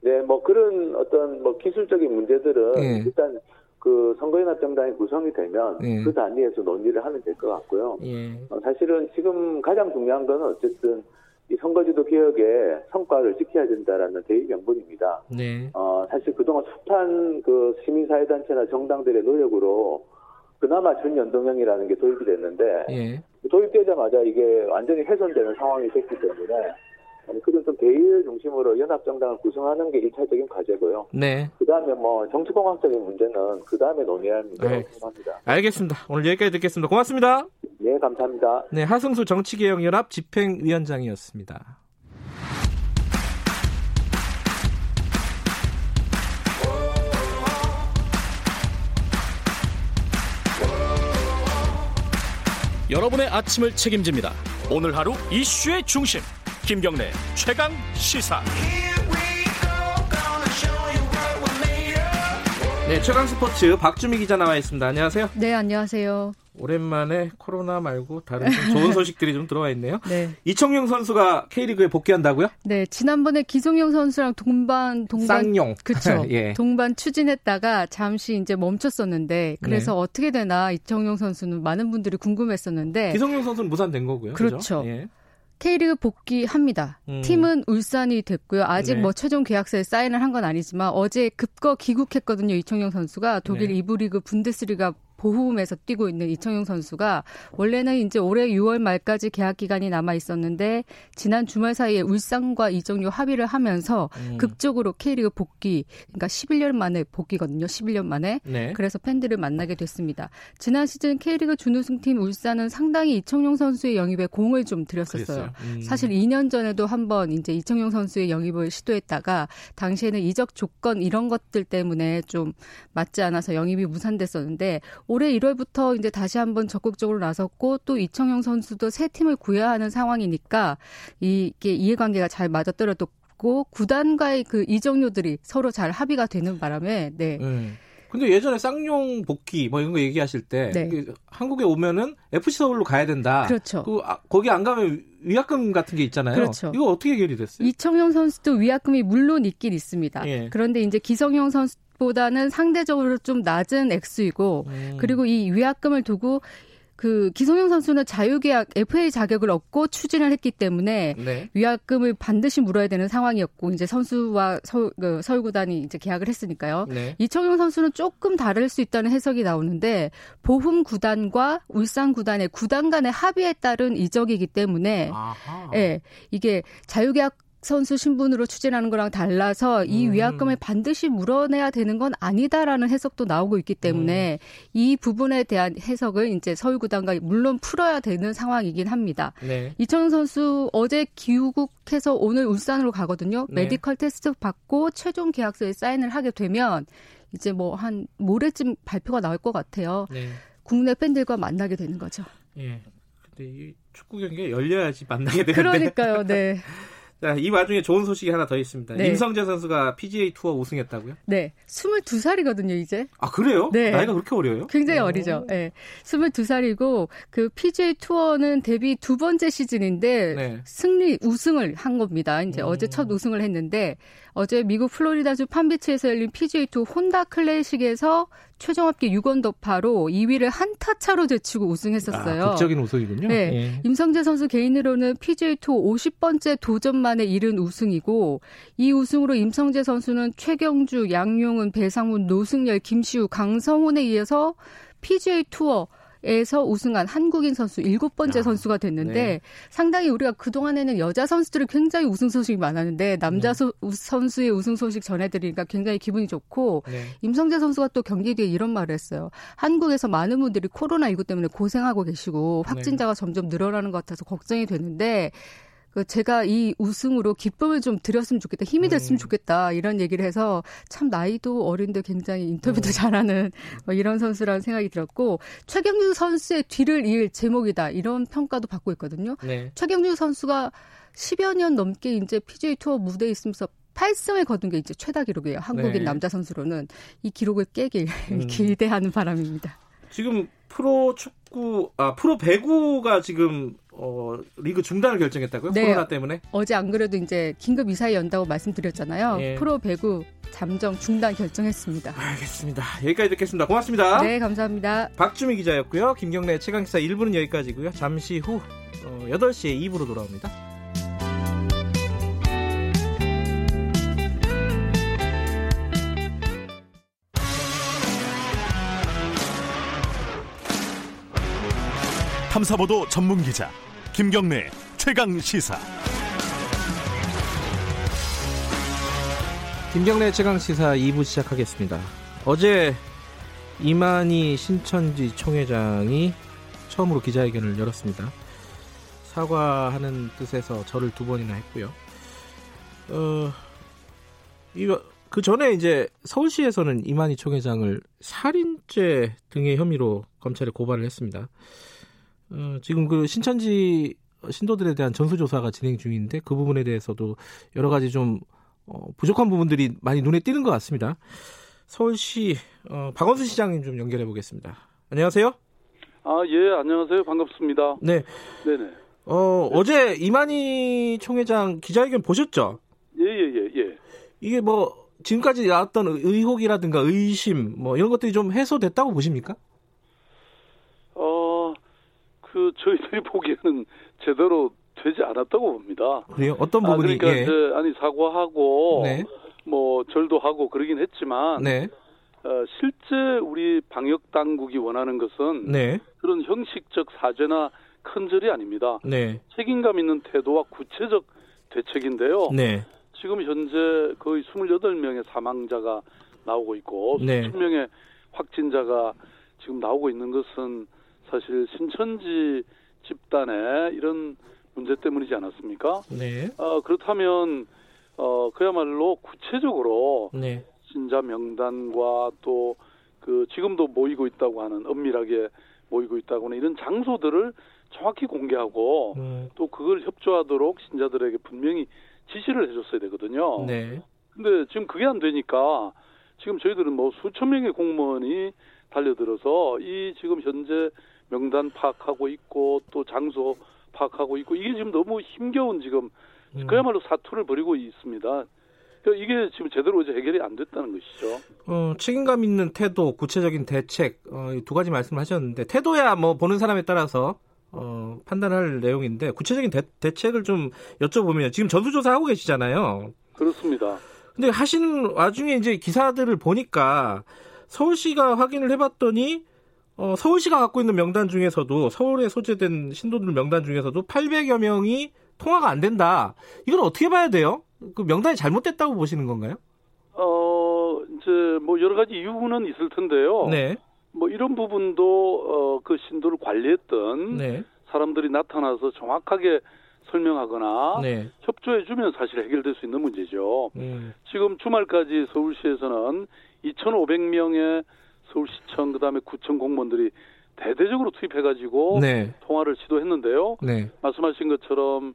네, 뭐 그런 어떤 뭐 기술적인 문제들은 네. 일단 그 선거연합 정당이 구성이 되면 예. 그 단위에서 논의를 하면 될 것 같고요. 예. 어, 사실은 지금 가장 중요한 거는 어쨌든 이 선거제도 개혁의 성과를 지켜야 된다라는 대의 명분입니다. 네. 어, 사실 그동안 숱한 그 시민사회단체나 정당들의 노력으로 그나마 준연동형이라는 게 도입이 됐는데 예. 도입되자마자 이게 완전히 훼손되는 상황이 됐기 때문에 그런 좀 대의를 중심으로 연합정당을 구성하는 게 1차적인 과제고요. 네. 그 다음에 뭐 정치공학적인 문제는 그 다음에 논의해야 합니다. 네. 생각합니다. 알겠습니다. 오늘 여기까지 듣겠습니다. 고맙습니다. 네, 감사합니다. 네, 하승수 정치개혁연합 집행위원장이었습니다. 여러분의 아침을 책임집니다. 오늘 하루 이슈의 중심. 김경래 최강 시사. 네, 최강 스포츠 박주미 기자 나와 있습니다. 안녕하세요. 네, 안녕하세요. 오랜만에 코로나 말고 다른 좋은 소식들이 좀 들어와 있네요. 네. 이청용 선수가 K리그에 복귀한다고요? 네, 지난번에 기성용 선수랑 동반 동반 쌍용 그렇죠. 예. 동반 추진했다가 잠시 이제 멈췄었는데 그래서 네. 어떻게 되나 이청용 선수는 많은 분들이 궁금했었는데 기성용 선수는 무산된 거고요. 그렇죠. 그렇죠? 예. K리그 복귀합니다. 음. 팀은 울산이 됐고요. 아직 네. 뭐 최종 계약서에 사인을 한 건 아니지만 어제 급거 귀국했거든요. 이청용 선수가 독일 네. 2부 리그 분데스리가 보호음에서 뛰고 있는 이청용 선수가 원래는 이제 올해 6월 말까지 계약 기간이 남아 있었는데 지난 주말 사이에 울산과 이정료 합의를 하면서 음. 극적으로 K리그 복귀 그러니까 11년 만에 복귀거든요. 11년 만에. 네. 그래서 팬들을 만나게 됐습니다. 지난 시즌 K리그 준우승팀 울산은 상당히 이청용 선수의 영입에 공을 좀 들였었어요. 음. 사실 2년 전에도 한번 이제 이청용 선수의 영입을 시도했다가 당시에는 이적 조건 이런 것들 때문에 좀 맞지 않아서 영입이 무산됐었는데 올해 1월부터 이제 다시 한번 적극적으로 나섰고 또 이청용 선수도 새 팀을 구해야 하는 상황이니까 이게 이해관계가 잘 맞아떨어졌고 구단과의 그 이정료들이 서로 잘 합의가 되는 바람에 네. 음. 근데 예전에 쌍용 복귀 뭐 이런 거 얘기하실 때 네. 한국에 오면은 FC 서울로 가야 된다. 그렇죠. 그 아, 거기 안 가면 위약금 같은 게 있잖아요. 그렇죠. 이거 어떻게 해결이 됐어요? 이청용 선수도 위약금이 물론 있긴 있습니다. 예. 그런데 이제 기성용 선수 보다는 상대적으로 좀 낮은 액수이고 음. 그리고 이 위약금을 두고 그 기성용 선수는 자유계약 FA 자격을 얻고 추진을 했기 때문에 네. 위약금을 반드시 물어야 되는 상황이었고 이제 선수와 서울, 그 구단이 이제 계약을 했으니까요. 네. 이청용 선수는 조금 다를 수 있다는 해석이 나오는데 보훔 구단과 울산 구단의 구단 간의 합의에 따른 이적이기 때문에 예, 네, 이게 자유계약 선수 신분으로 추진하는 거랑 달라서 이 음. 위약금을 반드시 물어내야 되는 건 아니다라는 해석도 나오고 있기 때문에 음. 이 부분에 대한 해석을 이제 서울구단과 물론 풀어야 되는 상황이긴 합니다. 네. 이청용 선수 어제 귀국해서 오늘 울산으로 가거든요. 네. medical test 받고 최종 계약서에 사인을 하게 되면 이제 뭐 한 모레쯤 발표가 나올 것 같아요. 네. 국내 팬들과 만나게 되는 거죠. 예. 근데 이 축구 경기가 열려야지 만나게 되는데. 그러니까요. 네. 자, 이 와중에 좋은 소식이 하나 더 있습니다. 네. 임성재 선수가 PGA 투어 우승했다고요? 네. 22살이거든요, 이제. 아, 그래요? 네. 나이가 그렇게 어려요? 굉장히 오. 어리죠. 네. 22살이고 그 PGA 투어는 데뷔 두 번째 시즌인데 네. 승리 우승을 한 겁니다. 이제 오. 어제 첫 우승을 했는데 어제 미국 플로리다주 판비치에서 열린 PGA 투어 혼다 클래식에서 최종 합계 6원 더파로 2위를 한 타 차로 제치고 우승했었어요. 아, 극적인 우승이군요. 네. 예. 임성재 선수 개인으로는 PGA 투어 50번째 도전 만에 이른 우승이고 이 우승으로 임성재 선수는 최경주, 양용은, 배상훈, 노승열, 김시우, 강성훈에 이어서 PGA 투어 에서 우승한 한국인 선수 일곱 번째 선수가 됐는데 네. 상당히 우리가 그동안에는 여자 선수들이 굉장히 우승 소식이 많았는데 남자 네. 선수의 우승 소식 전해드리니까 굉장히 기분이 좋고 네. 임성재 선수가 또 경기 뒤에 이런 말을 했어요. 한국에서 많은 분들이 코로나19 때문에 고생하고 계시고 확진자가 네. 점점 늘어나는 것 같아서 걱정이 되는데 그 제가 이 우승으로 기쁨을 좀 드렸으면 좋겠다, 힘이 됐으면 음. 좋겠다 이런 얘기를 해서 참 나이도 어린데 굉장히 인터뷰도 음. 잘하는 뭐 이런 선수라는 생각이 들었고 최경주 선수의 뒤를 이을 제목이다 이런 평가도 받고 있거든요. 네. 최경주 선수가 10여 년 넘게 이제 PGA 투어 무대에 있으면서 8승을 거둔 게 이제 최다 기록이에요. 한국인 네. 남자 선수로는 이 기록을 깨길 음. 기대하는 바람입니다. 지금 프로 축구 아 프로 배구가 지금 어, 리그 중단을 결정했다고요? 네. 코로나 때문에? 어제 안 그래도 이제 긴급 이사회 연다고 말씀드렸잖아요. 예. 프로 배구 잠정 중단 결정했습니다. 알겠습니다. 여기까지 듣겠습니다. 고맙습니다. 네, 감사합니다. 박주미 기자였고요. 김경래 최강기사 1부는 여기까지고요. 잠시 후 어, 8시에 2부로 돌아옵니다. 탐사보도 전문 기자 김경래 최강 시사. 김경래 최강 시사 2부 시작하겠습니다. 어제 이만희 신천지 총회장이 처음으로 기자회견을 열었습니다. 사과하는 뜻에서 절을 두 번이나 했고요. 어, 그 전에 이제 서울시에서는 이만희 총회장을 살인죄 등의 혐의로 검찰에 고발을 했습니다. 어, 지금 그 신천지 신도들에 대한 전수조사가 진행 중인데 그 부분에 대해서도 여러 가지 좀 어, 부족한 부분들이 많이 눈에 띄는 것 같습니다. 서울시 어, 박원순 시장님 좀 연결해 보겠습니다. 안녕하세요. 아, 예, 안녕하세요. 반갑습니다. 네. 네네. 어, 네. 어제 이만희 총회장 기자회견 보셨죠? 예, 예, 예, 예. 이게 뭐, 지금까지 나왔던 의혹이라든가 의심, 뭐, 이런 것들이 좀 해소됐다고 보십니까? 그 저희들이 보기에는 제대로 되지 않았다고 봅니다. 그래요? 어떤 아, 부분이? 아, 그러니까 예. 이제 아니 사과하고 네. 뭐 절도 하고 그러긴 했지만 네. 어, 실제 우리 방역 당국이 원하는 것은 네. 그런 형식적 사죄나 큰절이 아닙니다. 네. 책임감 있는 태도와 구체적 대책인데요. 네. 지금 현재 거의 28명의 사망자가 나오고 있고 네. 수천 명의 확진자가 지금 나오고 있는 것은 사실 신천지 집단의 이런 문제 때문이지 않았습니까? 네. 어, 그렇다면 어, 그야말로 구체적으로 네. 신자 명단과 또 그 지금도 모이고 있다고 하는 엄밀하게 모이고 있다고 하는 이런 장소들을 정확히 공개하고 네. 또 그걸 협조하도록 신자들에게 분명히 지시를 해줬어야 되거든요. 네. 근데 지금 그게 안 되니까 지금 저희들은 뭐 수천 명의 공무원이 달려들어서 이 지금 현재 명단 파악하고 있고 또 장소 파악하고 있고 이게 지금 너무 힘겨운 지금 음. 그야말로 사투를 벌이고 있습니다. 그러니까 이게 지금 제대로 이제 해결이 안 됐다는 것이죠. 어, 책임감 있는 태도, 구체적인 대책 어, 두 가지 말씀을 하셨는데 태도야 뭐 보는 사람에 따라서 어, 판단할 내용인데 구체적인 대, 대책을 좀 여쭤보면 지금 전수조사 하고 계시잖아요. 그렇습니다. 근데 하시는 와중에 이제 기사들을 보니까 서울시가 확인을 해봤더니 어, 서울시가 갖고 있는 명단 중에서도 서울에 소재된 신도들 명단 중에서도 800여 명이 통화가 안 된다. 이건 어떻게 봐야 돼요? 그 명단이 잘못됐다고 보시는 건가요? 어, 이제 뭐 여러 가지 이유는 있을 텐데요. 네. 뭐 이런 부분도 어, 그 신도를 관리했던 네. 사람들이 나타나서 정확하게 설명하거나 네. 협조해주면 사실 해결될 수 있는 문제죠. 음. 지금 주말까지 서울시에서는 2,500명의 서울시청 그다음에 구청 공무원들이 대대적으로 투입해가지고 네. 통화를 시도했는데요. 네. 말씀하신 것처럼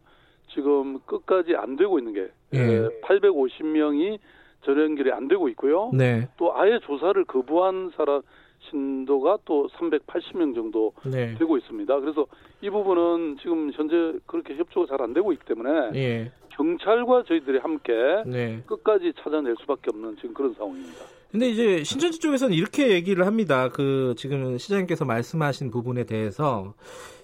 지금 끝까지 안 되고 있는 게 예. 850명이 전화 연결이 안 되고 있고요. 네. 또 아예 조사를 거부한 사람 신도가 또 380명 정도 네. 되고 있습니다. 그래서 이 부분은 지금 현재 그렇게 협조가 잘 안 되고 있기 때문에 예. 경찰과 저희들이 함께 네. 끝까지 찾아낼 수밖에 없는 지금 그런 상황입니다. 근데 이제 신천지 쪽에서는 이렇게 얘기를 합니다. 그 지금 시장님께서 말씀하신 부분에 대해서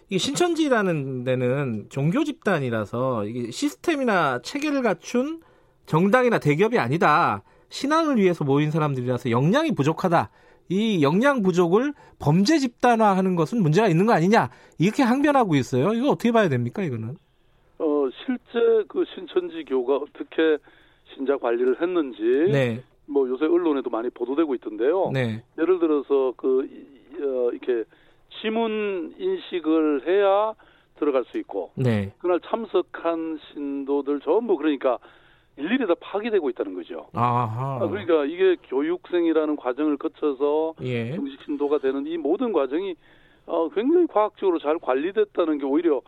이게 신천지라는 데는 종교 집단이라서 이게 시스템이나 체계를 갖춘 정당이나 대기업이 아니다. 신앙을 위해서 모인 사람들이라서 역량이 부족하다. 이 역량 부족을 범죄 집단화하는 것은 문제가 있는 거 아니냐 이렇게 항변하고 있어요. 이거 어떻게 봐야 됩니까 이거는? 어 실제 그 신천지 교가 어떻게 신자 관리를 했는지 네. 뭐 요새 언론에도 많이 보도되고 있던데요. 네. 예를 들어서 그 어, 이렇게 지문 인식을 해야 들어갈 수 있고 네. 그날 참석한 신도들 전부 그러니까 일일이 다 파기되고 있다는 거죠. 아하. 아, 그러니까 이게 교육생이라는 과정을 거쳐서 예. 정식 신도가 되는 이 모든 과정이 어, 굉장히 과학적으로 잘 관리됐다는 게 오히려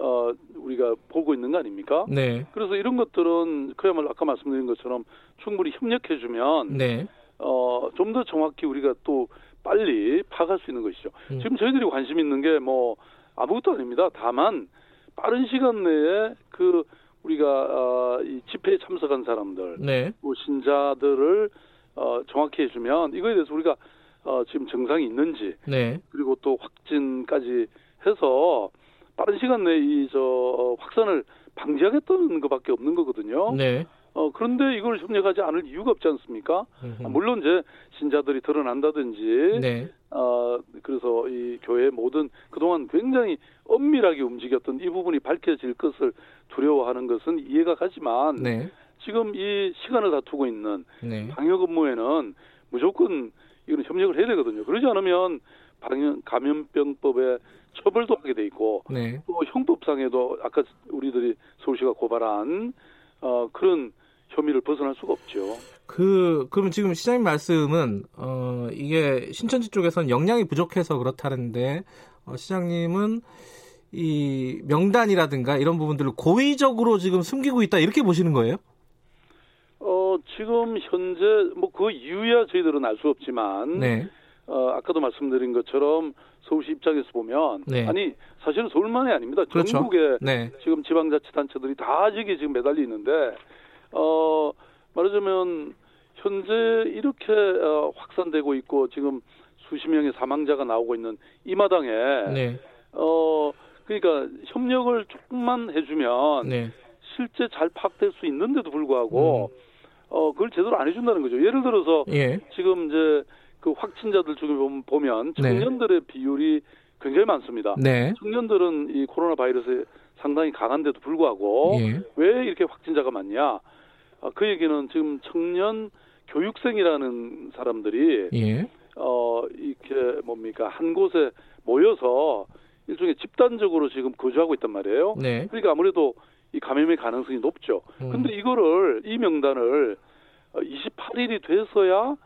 어, 우리가 보고 있는 거 아닙니까? 네. 그래서 이런 것들은 그야말로 아까 말씀드린 것처럼 충분히 협력해주면 네. 어, 좀 더 정확히 우리가 또 빨리 파악할 수 있는 것이죠. 음. 지금 저희들이 관심 있는 게 뭐 아무것도 아닙니다. 다만 빠른 시간 내에 그 우리가 어, 이 집회에 참석한 사람들, 네. 뭐 신자들을 어, 정확히 해주면 이거에 대해서 우리가 어, 지금 증상이 있는지, 네. 그리고 또 확진까지 해서 빠른 시간 내에 이 저 확산을 방지하겠다는 것밖에 없는 거거든요. 네. 어, 그런데 이걸 협력하지 않을 이유가 없지 않습니까? 아, 물론 이제 신자들이 드러난다든지, 네. 어, 그래서 이 교회 모든 그동안 굉장히 엄밀하게 움직였던 이 부분이 밝혀질 것을 두려워하는 것은 이해가 가지만, 네. 지금 이 시간을 다투고 있는 네. 방역 업무에는 무조건 이거는 협력을 해야 되거든요. 그러지 않으면 방역 감염병법에 처벌도 하게 돼 있고 네. 또 형법상에도 아까 우리들이 서울시가 고발한 어, 그런 혐의를 벗어날 수가 없죠. 그 그러면 지금 시장님 말씀은 어 이게 신천지 쪽에서는 역량이 부족해서 그렇다는데 어, 시장님은 이 명단이라든가 이런 부분들을 고의적으로 지금 숨기고 있다 이렇게 보시는 거예요? 어 지금 현재 뭐 그 이유야 저희들은 알 수 없지만 네. 어 아까도 말씀드린 것처럼 서울시 입장에서 보면 네. 아니 사실은 서울만이 아닙니다. 그렇죠. 전국에 네. 지금 지방자치단체들이 다 저기 지금 매달려 있는데 어, 말하자면 현재 이렇게 어, 확산되고 있고 지금 수십 명의 사망자가 나오고 있는 이 마당에 네. 어 그러니까 협력을 조금만 해주면 네. 실제 잘 파악될 수 있는데도 불구하고 음. 어 그걸 제대로 안 해준다는 거죠. 예를 들어서 예. 지금 이제 그 확진자들 중에 보면 네. 청년들의 네. 비율이 굉장히 많습니다. 네. 청년들은 이 코로나 바이러스에 상당히 강한데도 불구하고 예. 왜 이렇게 확진자가 많냐? 아, 그 얘기는 지금 청년 교육생이라는 사람들이 예. 어 이렇게 뭡니까 한 곳에 모여서 일종의 집단적으로 지금 거주하고 있단 말이에요. 네. 그러니까 아무래도 이 감염의 가능성이 높죠. 음. 근데 이거를 이 명단을 28일이 돼서야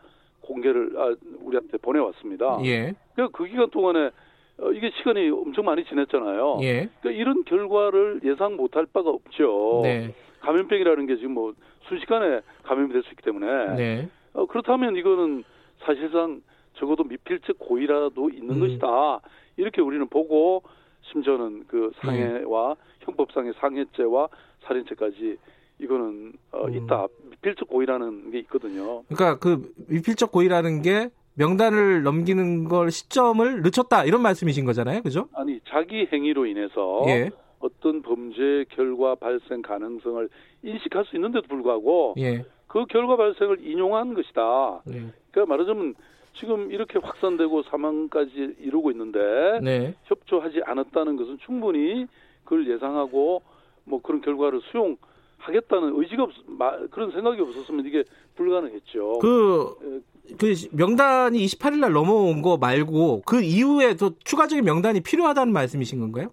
공개를 아, 우리한테 보내왔습니다. 예. 그러니까 그 기간 동안에 어, 이게 시간이 엄청 많이 지났잖아요. 예. 그러니까 이런 결과를 예상 못할 바가 없죠. 네. 감염병이라는 게 지금 뭐 순식간에 감염이 될 수 있기 때문에 네. 어, 그렇다면 이거는 사실상 적어도 미필적 고의라도 있는 음. 것이다 이렇게 우리는 보고 심지어는 그 상해와 네. 형법상의 상해죄와 살인죄까지 이거는 어, 음. 있다. 미필적 고의라는 게 있거든요. 그러니까 그 미필적 고의라는 게 명단을 넘기는 걸 시점을 늦췄다 이런 말씀이신 거잖아요, 그죠? 아니 자기 행위로 인해서 예. 어떤 범죄 결과 발생 가능성을 인식할 수 있는데도 불구하고 예. 그 결과 발생을 인용한 것이다. 예. 그러니까 말하자면 지금 이렇게 확산되고 사망까지 이루고 있는데 네. 협조하지 않았다는 것은 충분히 그걸 예상하고 뭐 그런 결과를 수용. 하겠다는 의지가 없, 그런 생각이 없었으면 이게 불가능했죠. 그, 그 명단이 28일 날 넘어온 거 말고 그 이후에 또 추가적인 명단이 필요하다는 말씀이신 건가요?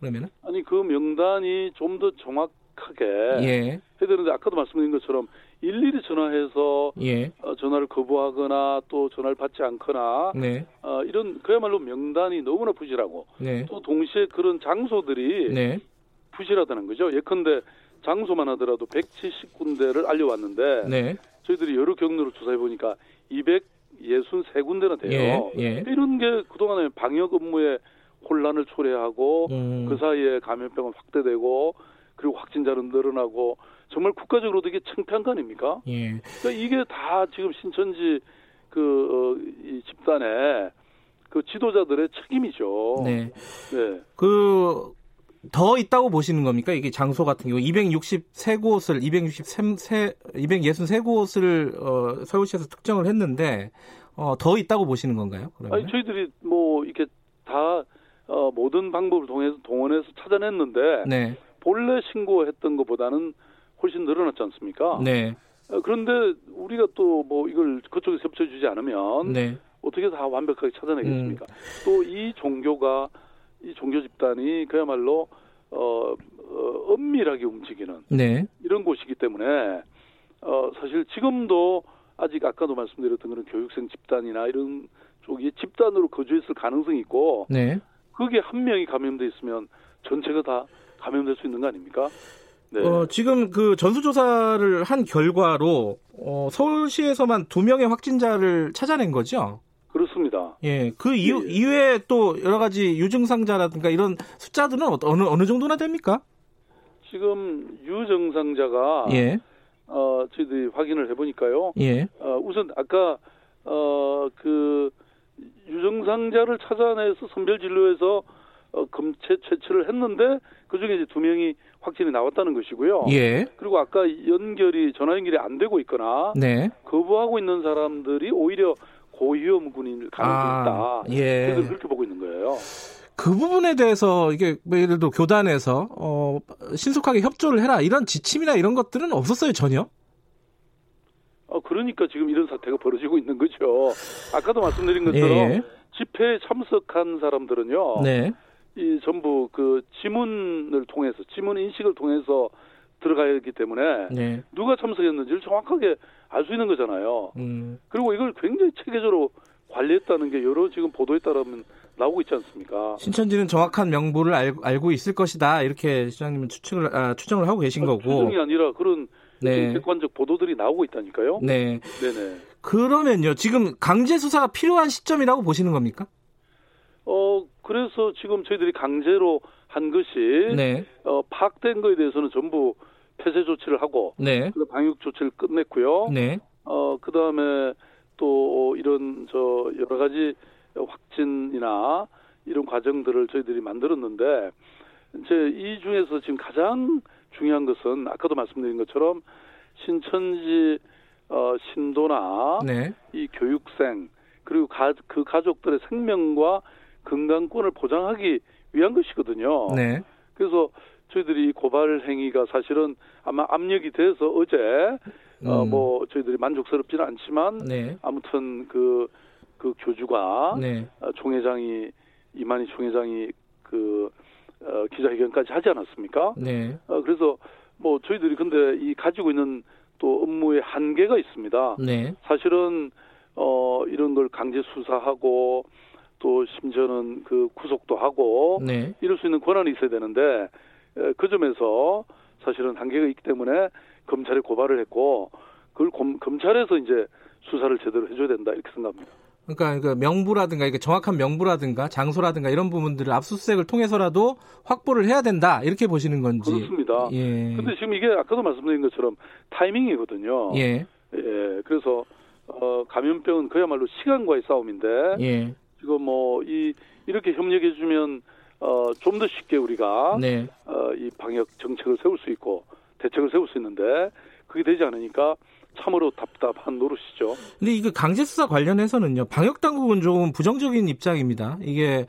그러면은? 아니 그 명단이 좀 더 정확하게 예. 해야 되는데 아까도 말씀드린 것처럼 일일이 전화해서 예. 어, 전화를 거부하거나 또 전화를 받지 않거나 네. 어, 이런 그야말로 명단이 너무나 부실하고 네. 또 동시에 그런 장소들이 네. 부실하다는 거죠. 예컨대 장소만 하더라도 170군데를 알려왔는데 네. 저희들이 여러 경로로 조사해 보니까 263군데나 돼요. 예, 예. 이런 게 그동안에 방역 업무에 혼란을 초래하고 음. 그 사이에 감염병은 확대되고 그리고 확진자는 늘어나고 정말 국가적으로 되게 창피한 거 아닙니까? 예. 그러니까 이게 다 지금 신천지 그 어, 이 집단의 그 지도자들의 책임이죠. 네. 네. 그 더 있다고 보시는 겁니까? 이게 장소 같은 경우 263곳을 263 263곳을 어, 서울시에서 특정을 했는데 어, 더 있다고 보시는 건가요? 그러면? 아니 저희들이 뭐 이렇게 다 어, 모든 방법을 통해서 동원해서 찾아냈는데 네. 본래 신고했던 것보다는 훨씬 늘어났지 않습니까? 네. 어, 그런데 우리가 또 뭐 이걸 그쪽에서 협조해주지 않으면 네. 어떻게 다 완벽하게 찾아내겠습니까? 음. 또이 종교가 이 종교 집단이 그야말로 어, 어 엄밀하게 움직이는 네. 이런 곳이기 때문에 어 사실 지금도 아직 아까도 말씀드렸던 그런 교육생 집단이나 이런 쪽이 집단으로 거주했을 가능성이 있고 네. 그게 한 명이 감염돼 있으면 전체가 다 감염될 수 있는 거 아닙니까? 네. 어, 지금 그 전수조사를 한 결과로 어, 서울시에서만 두 명의 확진자를 찾아낸 거죠? 그렇습니다. 예, 그 이후, 예. 이후에 또 여러 가지 유증상자라든가 이런 숫자들은 어느, 어느 정도나 됩니까? 지금 유증상자가 예. 어, 저희들이 확인을 해보니까요. 예. 어, 우선 아까 어, 그 유증상자를 찾아내서 선별 진료해서 어, 검체 채취를 했는데 그 중에 이제 두 명이 확진이 나왔다는 것이고요. 예. 그리고 아까 연결이 전화 연결이 안 되고 있거나 네. 거부하고 있는 사람들이 오히려 고위험군일 가능성이 아, 있다. 예. 그래서 그렇게 보고 있는 거예요. 그 부분에 대해서 이게 뭐 예를 들어 교단에서 어, 신속하게 협조를 해라 이런 지침이나 이런 것들은 없었어요 전혀. 어 그러니까 지금 이런 사태가 벌어지고 있는 거죠. 아까도 말씀드린 것처럼 예. 집회에 참석한 사람들은요. 네. 이 전부 그 지문을 통해서 지문 인식을 통해서 들어가야 하기 때문에 네. 누가 참석했는지를 정확하게 알 수 있는 거잖아요. 음. 그리고 이걸 굉장히 체계적으로 관리했다는 게 여러 지금 보도에 따르면 나오고 있지 않습니까? 신천지는 정확한 명부를 알, 알고 있을 것이다 이렇게 시장님은 추측을 아, 추정을 하고 계신 거고 추정이 아니라 그런 네. 객관적 보도들이 나오고 있다니까요. 네. 네네. 그러면요 지금 강제 수사가 필요한 시점이라고 보시는 겁니까? 어 그래서 지금 저희들이 강제로 한 것이 네. 어, 파악된 거에 대해서는 전부 폐쇄 조치를 하고 네. 그 방역 조치를 끝냈고요. 네. 어 그다음에 또 이런 저 여러 가지 확진이나 이런 과정들을 저희들이 만들었는데 이제 이 중에서 지금 가장 중요한 것은 아까도 말씀드린 것처럼 신천지 어 신도나 네. 이 교육생 그리고 가, 그 가족들의 생명과 건강권을 보장하기 위한 것이거든요. 네. 그래서 저희들이 고발 행위가 사실은 아마 압력이 돼서 어제 어, 음. 어 뭐 저희들이 만족스럽지는 않지만 네. 아무튼 그그 그 교주가 네. 어, 총회장이 이만희 총회장이 그 어, 기자회견까지 하지 않았습니까? 네. 어, 그래서 뭐 저희들이 근데 이 가지고 있는 또 업무의 한계가 있습니다. 네. 사실은 어 이런 걸 강제 수사하고 또 심지어는 그 구속도 하고 네. 이럴 수 있는 권한이 있어야 되는데 그 점에서 사실은 한계가 있기 때문에 검찰에 고발을 했고 그걸 검, 검찰에서 이제 수사를 제대로 해줘야 된다 이렇게 생각합니다. 그러니까 그 명부라든가 이게 정확한 명부라든가 장소라든가 이런 부분들을 압수수색을 통해서라도 확보를 해야 된다 이렇게 보시는 건지 그렇습니다. 예. 근데 지금 이게 아까도 말씀드린 것처럼 타이밍이거든요. 예. 예. 그래서 어, 감염병은 그야말로 시간과의 싸움인데 예. 지금 뭐 이 이렇게 협력해 주면 어, 좀 더 쉽게 우리가 네. 어, 이 방역 정책을 세울 수 있고 대책을 세울 수 있는데 그게 되지 않으니까 참으로 답답한 노릇이죠. 근데 이거 강제 수사 관련해서는요. 방역 당국은 조금 부정적인 입장입니다. 이게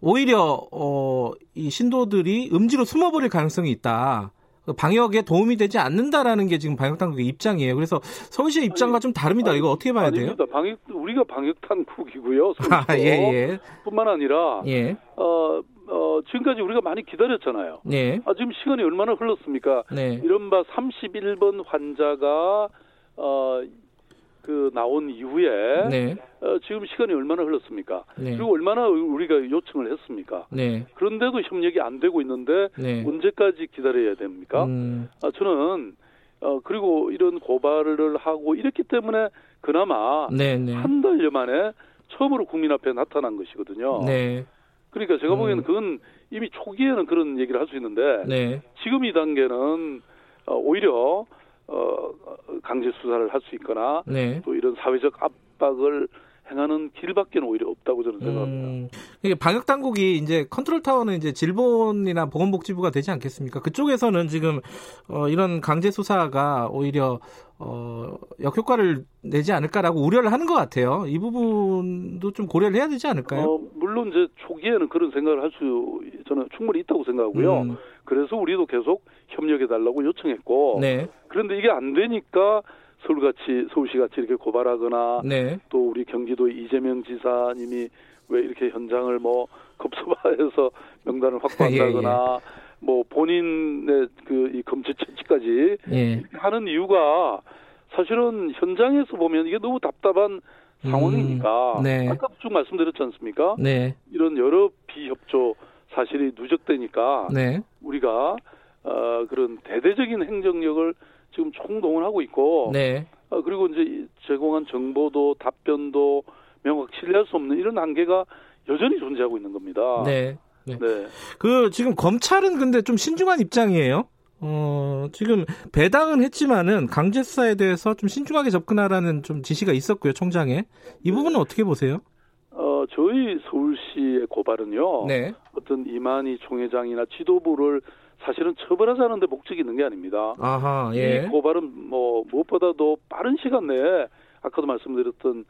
오히려 어, 이 신도들이 음지로 숨어버릴 가능성이 있다. 그 방역에 도움이 되지 않는다라는 게 지금 방역 당국의 입장이에요. 그래서 서울시의 입장과 아니, 좀 다릅니다. 아니, 이거 어떻게 봐야 아닙니다. 돼요? 방역 우리가 방역 당국이고요. 아, 예, 예. 뿐만 아니라 예. 어, 어, 지금까지 우리가 많이 기다렸잖아요. 네. 아, 지금 시간이 얼마나 흘렀습니까? 네. 이른바 31번 환자가 어, 그 나온 이후에 네. 어, 지금 시간이 얼마나 흘렀습니까? 네. 그리고 얼마나 우리가 요청을 했습니까? 네. 그런데도 협력이 안 되고 있는데 네. 언제까지 기다려야 됩니까? 음. 아, 저는 어, 그리고 이런 고발을 하고 이랬기 때문에 그나마 네, 네. 한 달여 만에 처음으로 국민 앞에 나타난 것이거든요. 네. 그러니까 제가 보기에는 음. 그건 이미 초기에는 그런 얘기를 할 수 있는데 지금 이 단계는 어, 오히려 어, 강제 수사를 할 수 있거나 네. 또 이런 사회적 압박을 행하는 길밖에는 오히려 없다고 저는 생각합니다. 음, 방역 당국이 이제 컨트롤 타워는 이제 질본이나 보건복지부가 되지 않겠습니까? 그쪽에서는 지금 어, 이런 강제 수사가 오히려 어, 역효과를 내지 않을까라고 우려를 하는 것 같아요. 이 부분도 좀 고려를 해야 되지 않을까요? 어, 물론 이제 초기에는 그런 생각을 할 수 저는 충분히 있다고 생각하고요. 음. 그래서 우리도 계속 협력해 달라고 요청했고 네. 그런데 이게 안 되니까 서울같이 서울시같이 이렇게 고발하거나 네. 또 우리 경기도 이재명 지사님이 왜 이렇게 현장을 뭐 급소화해서 명단을 확보한다거나 예, 예. 뭐 본인의 그 이 검체 채취까지 예. 하는 이유가 사실은 현장에서 보면 이게 너무 답답한 상황이니까 음, 네. 아까 쭉 말씀드렸지 않습니까? 네. 이런 여러 비협조 사실이 누적되니까 네. 우리가 어, 그런 대대적인 행정력을 지금 총동원 하고 있고 네. 어, 그리고 이제 제공한 정보도 답변도 명확 신뢰할 수 없는 이런 한계가 여전히 존재하고 있는 겁니다. 네. 네. 네. 그 지금 검찰은 근데 좀 신중한 입장이에요. 어, 지금 배당은 했지만은 강제 수사에 대해서 좀 신중하게 접근하라는 좀 지시가 있었고요, 총장에. 이 부분은 네. 어떻게 보세요? 어, 저희 서울시의 고발은요. 네. 어떤 이만희 총회장이나 지도부를 사실은 처벌하자는 데 목적이 있는 게 아닙니다. 아하, 예. 이 고발은 뭐 무엇보다도 빠른 시간 내에 아까도 말씀드렸던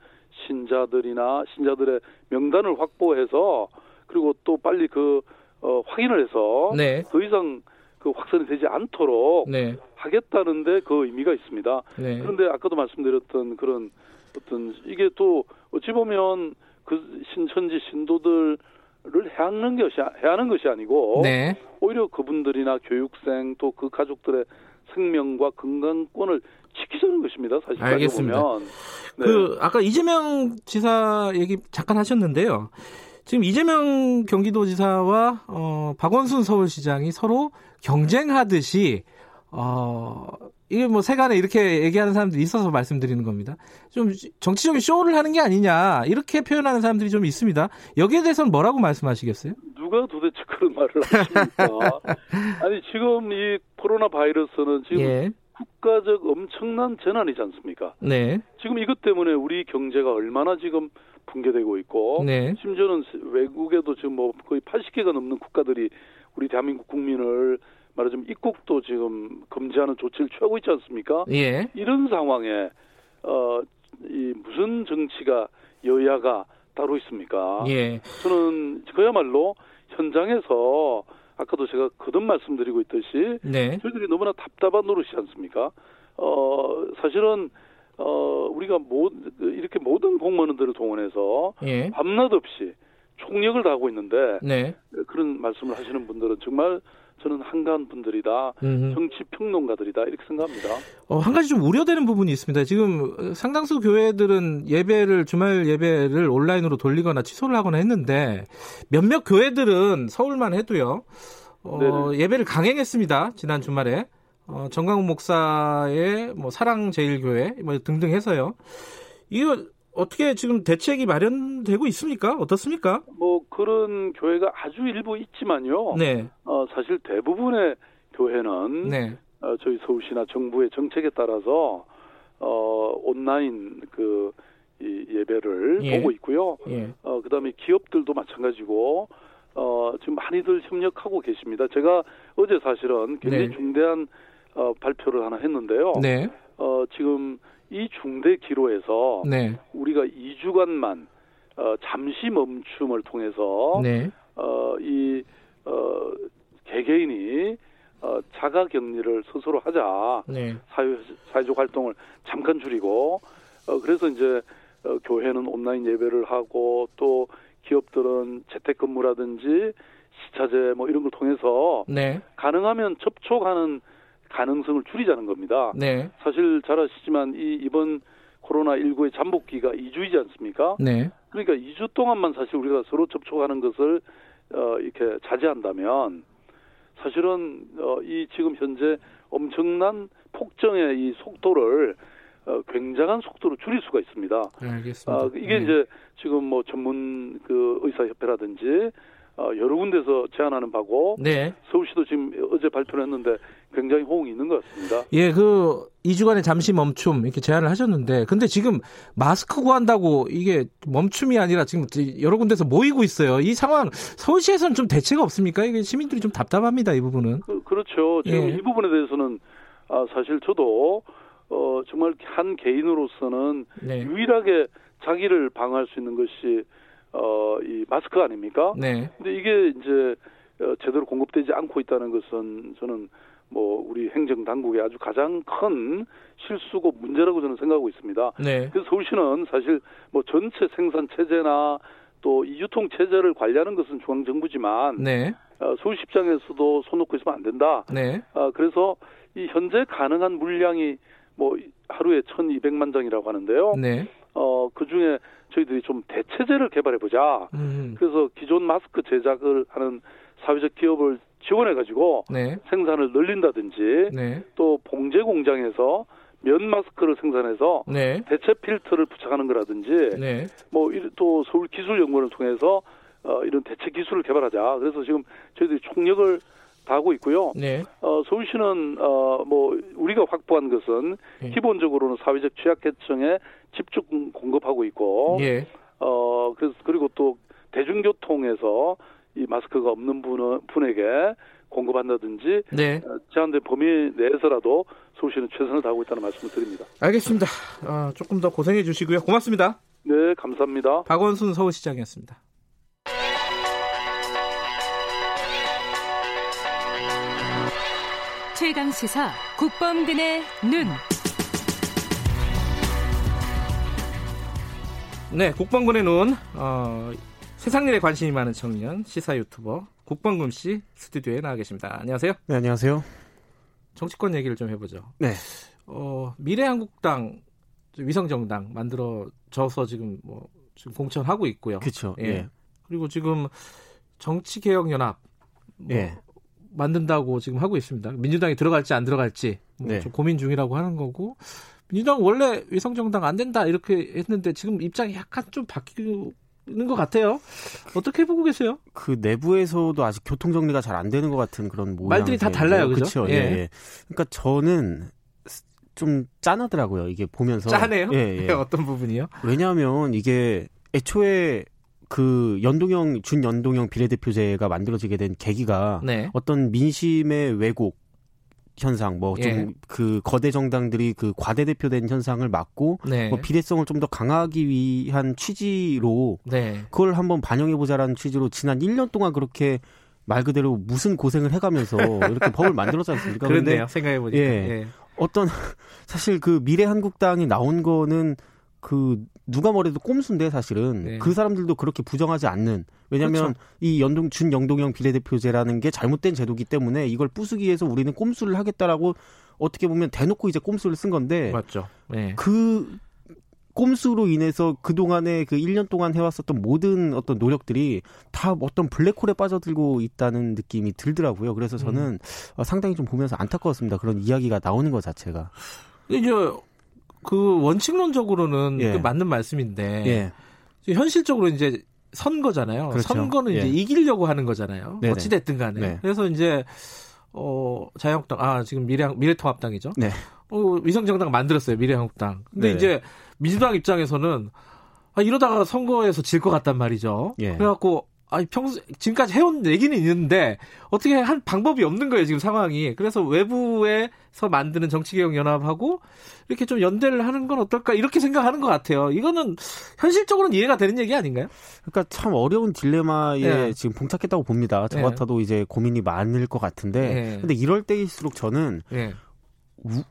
신자들이나 신자들의 명단을 확보해서 그리고 또 빨리 그 어, 확인을 해서 네. 더 이상 그 확산이 되지 않도록 네. 하겠다는데 그 의미가 있습니다. 네. 그런데 아까도 말씀드렸던 그런 어떤 이게 또 어찌 보면 그 신천지 신도들 를 해하는 것이 해하는 것이 아니고 네. 오히려 그분들이나 교육생 또 그 가족들의 생명과 건강권을 지키자는 것입니다. 사실 알겠습니다. 보면. 네. 그 아까 이재명 지사 얘기 잠깐 하셨는데요. 지금 이재명 경기도지사와 어, 박원순 서울시장이 서로 경쟁하듯이 어, 이게 뭐 세간에 이렇게 얘기하는 사람들이 있어서 말씀드리는 겁니다. 좀 정치적인 쇼를 하는 게 아니냐 이렇게 표현하는 사람들이 좀 있습니다. 여기에 대해서는 뭐라고 말씀하시겠어요? 누가 도대체 그런 말을 하십니까? 아니 지금 이 코로나 바이러스는 지금 예. 국가적 엄청난 재난이지 않습니까? 네. 지금 이것 때문에 우리 경제가 얼마나 지금 붕괴되고 있고 네. 심지어는 외국에도 지금 뭐 거의 80개가 넘는 국가들이 우리 대한민국 국민을 말하자면 입국도 지금 금지하는 조치를 취하고 있지 않습니까? 예. 이런 상황에 어, 이 무슨 정치가 여야가 따로 있습니까? 예. 저는 그야말로 현장에서 아까도 제가 거듭 말씀드리고 있듯이 네. 저희들이 너무나 답답한 노릇이지 않습니까? 어, 사실은 어, 우리가 모, 이렇게 모든 공무원들을 동원해서 예. 밤낮 없이 총력을 다하고 있는데 네. 그런 말씀을 하시는 분들은 정말 저는 한가한 분들이다, 음흠. 정치 평론가들이다 이렇게 생각합니다. 어, 한 가지 좀 우려되는 부분이 있습니다. 지금 상당수 교회들은 예배를 주말 예배를 온라인으로 돌리거나 취소를 하거나 했는데 몇몇 교회들은 서울만 해도요. 어, 예배를 강행했습니다. 지난 주말에 어, 정광훈 목사의 뭐 사랑 제일교회 뭐 등등 해서요. 이거 어떻게 지금 대책이 마련되고 있습니까? 어떻습니까? 뭐 그런 교회가 아주 일부 있지만요. 네. 어, 사실 대부분의 교회는 네. 어, 저희 서울시나 정부의 정책에 따라서 어, 온라인 그 이 예배를 예. 보고 있고요. 예. 어, 그다음에 기업들도 마찬가지고 어, 지금 많이들 협력하고 계십니다. 제가 어제 사실은 굉장히 네. 중대한 어, 발표를 하나 했는데요. 네. 어, 지금 이 중대 기로에서 네. 우리가 2주간만 어, 잠시 멈춤을 통해서 네. 어, 이 어, 개개인이 어, 자가 격리를 스스로 하자 네. 사회 사회적 활동을 잠깐 줄이고 어, 그래서 이제 어, 교회는 온라인 예배를 하고 또 기업들은 재택근무라든지 시차제 뭐 이런 걸 통해서 네. 가능하면 접촉하는 가능성을 줄이자는 겁니다. 네. 사실 잘 아시지만 이 이번 코로나 19의 잠복기가 2주이지 않습니까? 네. 그러니까 2주 동안만 사실 우리가 서로 접촉하는 것을 어 이렇게 자제한다면 사실은 어 이 지금 현재 엄청난 폭정의 이 속도를 어, 굉장한 속도로 줄일 수가 있습니다. 네, 알겠습니다. 아, 이게 네. 이제 지금 뭐 전문 그 의사협회라든지 어, 여러 군데서 제안하는 바고 네. 서울시도 지금 어제 발표를 했는데 굉장히 호응이 있는 것 같습니다. 예, 그 2주간의 잠시 멈춤 이렇게 제안을 하셨는데 근데 지금 마스크 구한다고 이게 멈춤이 아니라 지금 여러 군데서 모이고 있어요. 이 상황 서울시에서는 좀 대책가 없습니까? 이게 시민들이 좀 답답합니다. 이 부분은. 그, 렇죠 지금 예. 이 부분에 대해서는 아, 사실 저도 어, 정말 한 개인으로서는 네. 유일하게 자기를 방어할 수 있는 것이 어, 이 마스크 아닙니까? 네. 근데 이게 이제 어, 제대로 공급되지 않고 있다는 것은 저는 뭐 우리 행정 당국의 아주 가장 큰 실수고 문제라고 저는 생각하고 있습니다. 네. 그래서 서울시는 사실 뭐 전체 생산 체제나 또 이 유통 체제를 관리하는 것은 중앙 정부지만 네. 어, 서울시 입장에서도 손 놓고 있으면 안 된다. 네. 어, 그래서 이 현재 가능한 물량이 뭐 하루에 1,200만 장이라고 하는데요. 네. 어, 그 중에 저희들이 좀 대체제를 개발해 보자. 음. 그래서 기존 마스크 제작을 하는 사회적 기업을 지원해 가지고 네. 생산을 늘린다든지 네. 또 봉제 공장에서 면 마스크를 생산해서 네. 대체 필터를 부착하는 거라든지 네. 뭐또 서울 기술연구원을 통해서 어, 이런 대체 기술을 개발하자. 그래서 지금 저희들이 총력을 다하고 있고요. 네. 어, 서울시는 어, 뭐 우리가 확보한 것은 네. 기본적으로는 사회적 취약계층에 집중 공급하고 있고, 예. 어 그래서 그리고 또 대중교통에서 이 마스크가 없는 분, 분에게 공급한다든지 네. 어, 제한된 범위 내에서라도 서울시는 최선을 다하고 있다는 말씀을 드립니다. 알겠습니다. 어, 조금 더 고생해 주시고요. 고맙습니다. 네, 감사합니다. 박원순 서울시장이었습니다. 최강 시사 국범근의 눈. 네, 국방군의 눈. 어, 세상 일에 관심이 많은 청년 시사 유튜버 국방군 씨 스튜디오에 나와 계십니다. 안녕하세요. 네, 안녕하세요. 정치권 얘기를 좀 해보죠. 네. 어, 미래한국당 위성정당 만들어져서 지금 뭐 지금 공천하고 있고요. 그렇죠. 예. 예. 그리고 지금 정치개혁연합 뭐 예. 만든다고 지금 하고 있습니다. 민주당이 들어갈지 안 들어갈지 뭐 네. 좀 고민 중이라고 하는 거고 민주당 원래 위성정당 안 된다 이렇게 했는데 지금 입장이 약간 좀 바뀌 는 것 같아요. 어떻게 보고 계세요? 그 내부에서도 아직 교통 정리가 잘 안 되는 것 같은 그런 모양. 말들이 다 달라요, 그렇죠? 예. 예. 그러니까 저는 좀 짠하더라고요. 이게 보면서. 짠해요? 예, 예. 어떤 부분이요? 왜냐하면 이게 애초에 그 연동형 준연동형 비례대표제가 만들어지게 된 계기가 네. 어떤 민심의 왜곡 현상, 뭐 좀그 예. 그 거대 정당들이 그 과대 대표된 현상을 막고 네. 뭐 비례성을 좀 더 강화하기 위한 취지로 네. 그걸 한번 반영해 보자라는 취지로 지난 1년 동안 그렇게 말 그대로 무슨 고생을 해가면서 이렇게 법을 만들었지 않습니까? 그런데요, 생각해 보니까. 예, 예. 어떤 사실 그 미래 한국당이 나온 거는 그 누가 뭐래도 꼼수인데 사실은 네. 그 사람들도 그렇게 부정하지 않는 왜냐하면 그렇죠. 이 연동 준영동형 비례대표제라는 게 잘못된 제도기 때문에 이걸 부수기 위해서 우리는 꼼수를 하겠다라고 어떻게 보면 대놓고 이제 꼼수를 쓴 건데 맞죠. 네. 그 꼼수로 인해서 그동안에 그 1년 동안 해왔었던 모든 어떤 노력들이 다 어떤 블랙홀에 빠져들고 있다는 느낌이 들더라고요. 그래서 저는 음. 상당히 좀 보면서 안타까웠습니다. 그런 이야기가 나오는 것 자체가. 이제 그 원칙론적으로는 예. 그 맞는 말씀인데 예. 현실적으로 이제 선거잖아요. 그렇죠. 선거는 예. 이제 이기려고 하는 거잖아요. 네네. 어찌 됐든 간에. 네. 그래서 이제 어 자유한국당 아 지금 미래 미래통합당이죠. 네. 어, 위성정당 만들었어요 미래한국당. 근데 네. 이제 민주당 입장에서는 아, 이러다가 선거에서 질 것 같단 말이죠. 예. 그래갖고 아니 평소 지금까지 해온 얘기는 있는데 어떻게 할 방법이 없는 거예요 지금 상황이. 그래서 외부에서 만드는 정치개혁 연합하고 이렇게 좀 연대를 하는 건 어떨까 이렇게 생각하는 것 같아요. 이거는 현실적으로는 이해가 되는 얘기 아닌가요? 그러니까 참 어려운 딜레마에 네. 지금 봉착했다고 봅니다. 저 네. 같아도 이제 고민이 많을 것 같은데, 네. 근데 이럴 때일수록 저는. 네.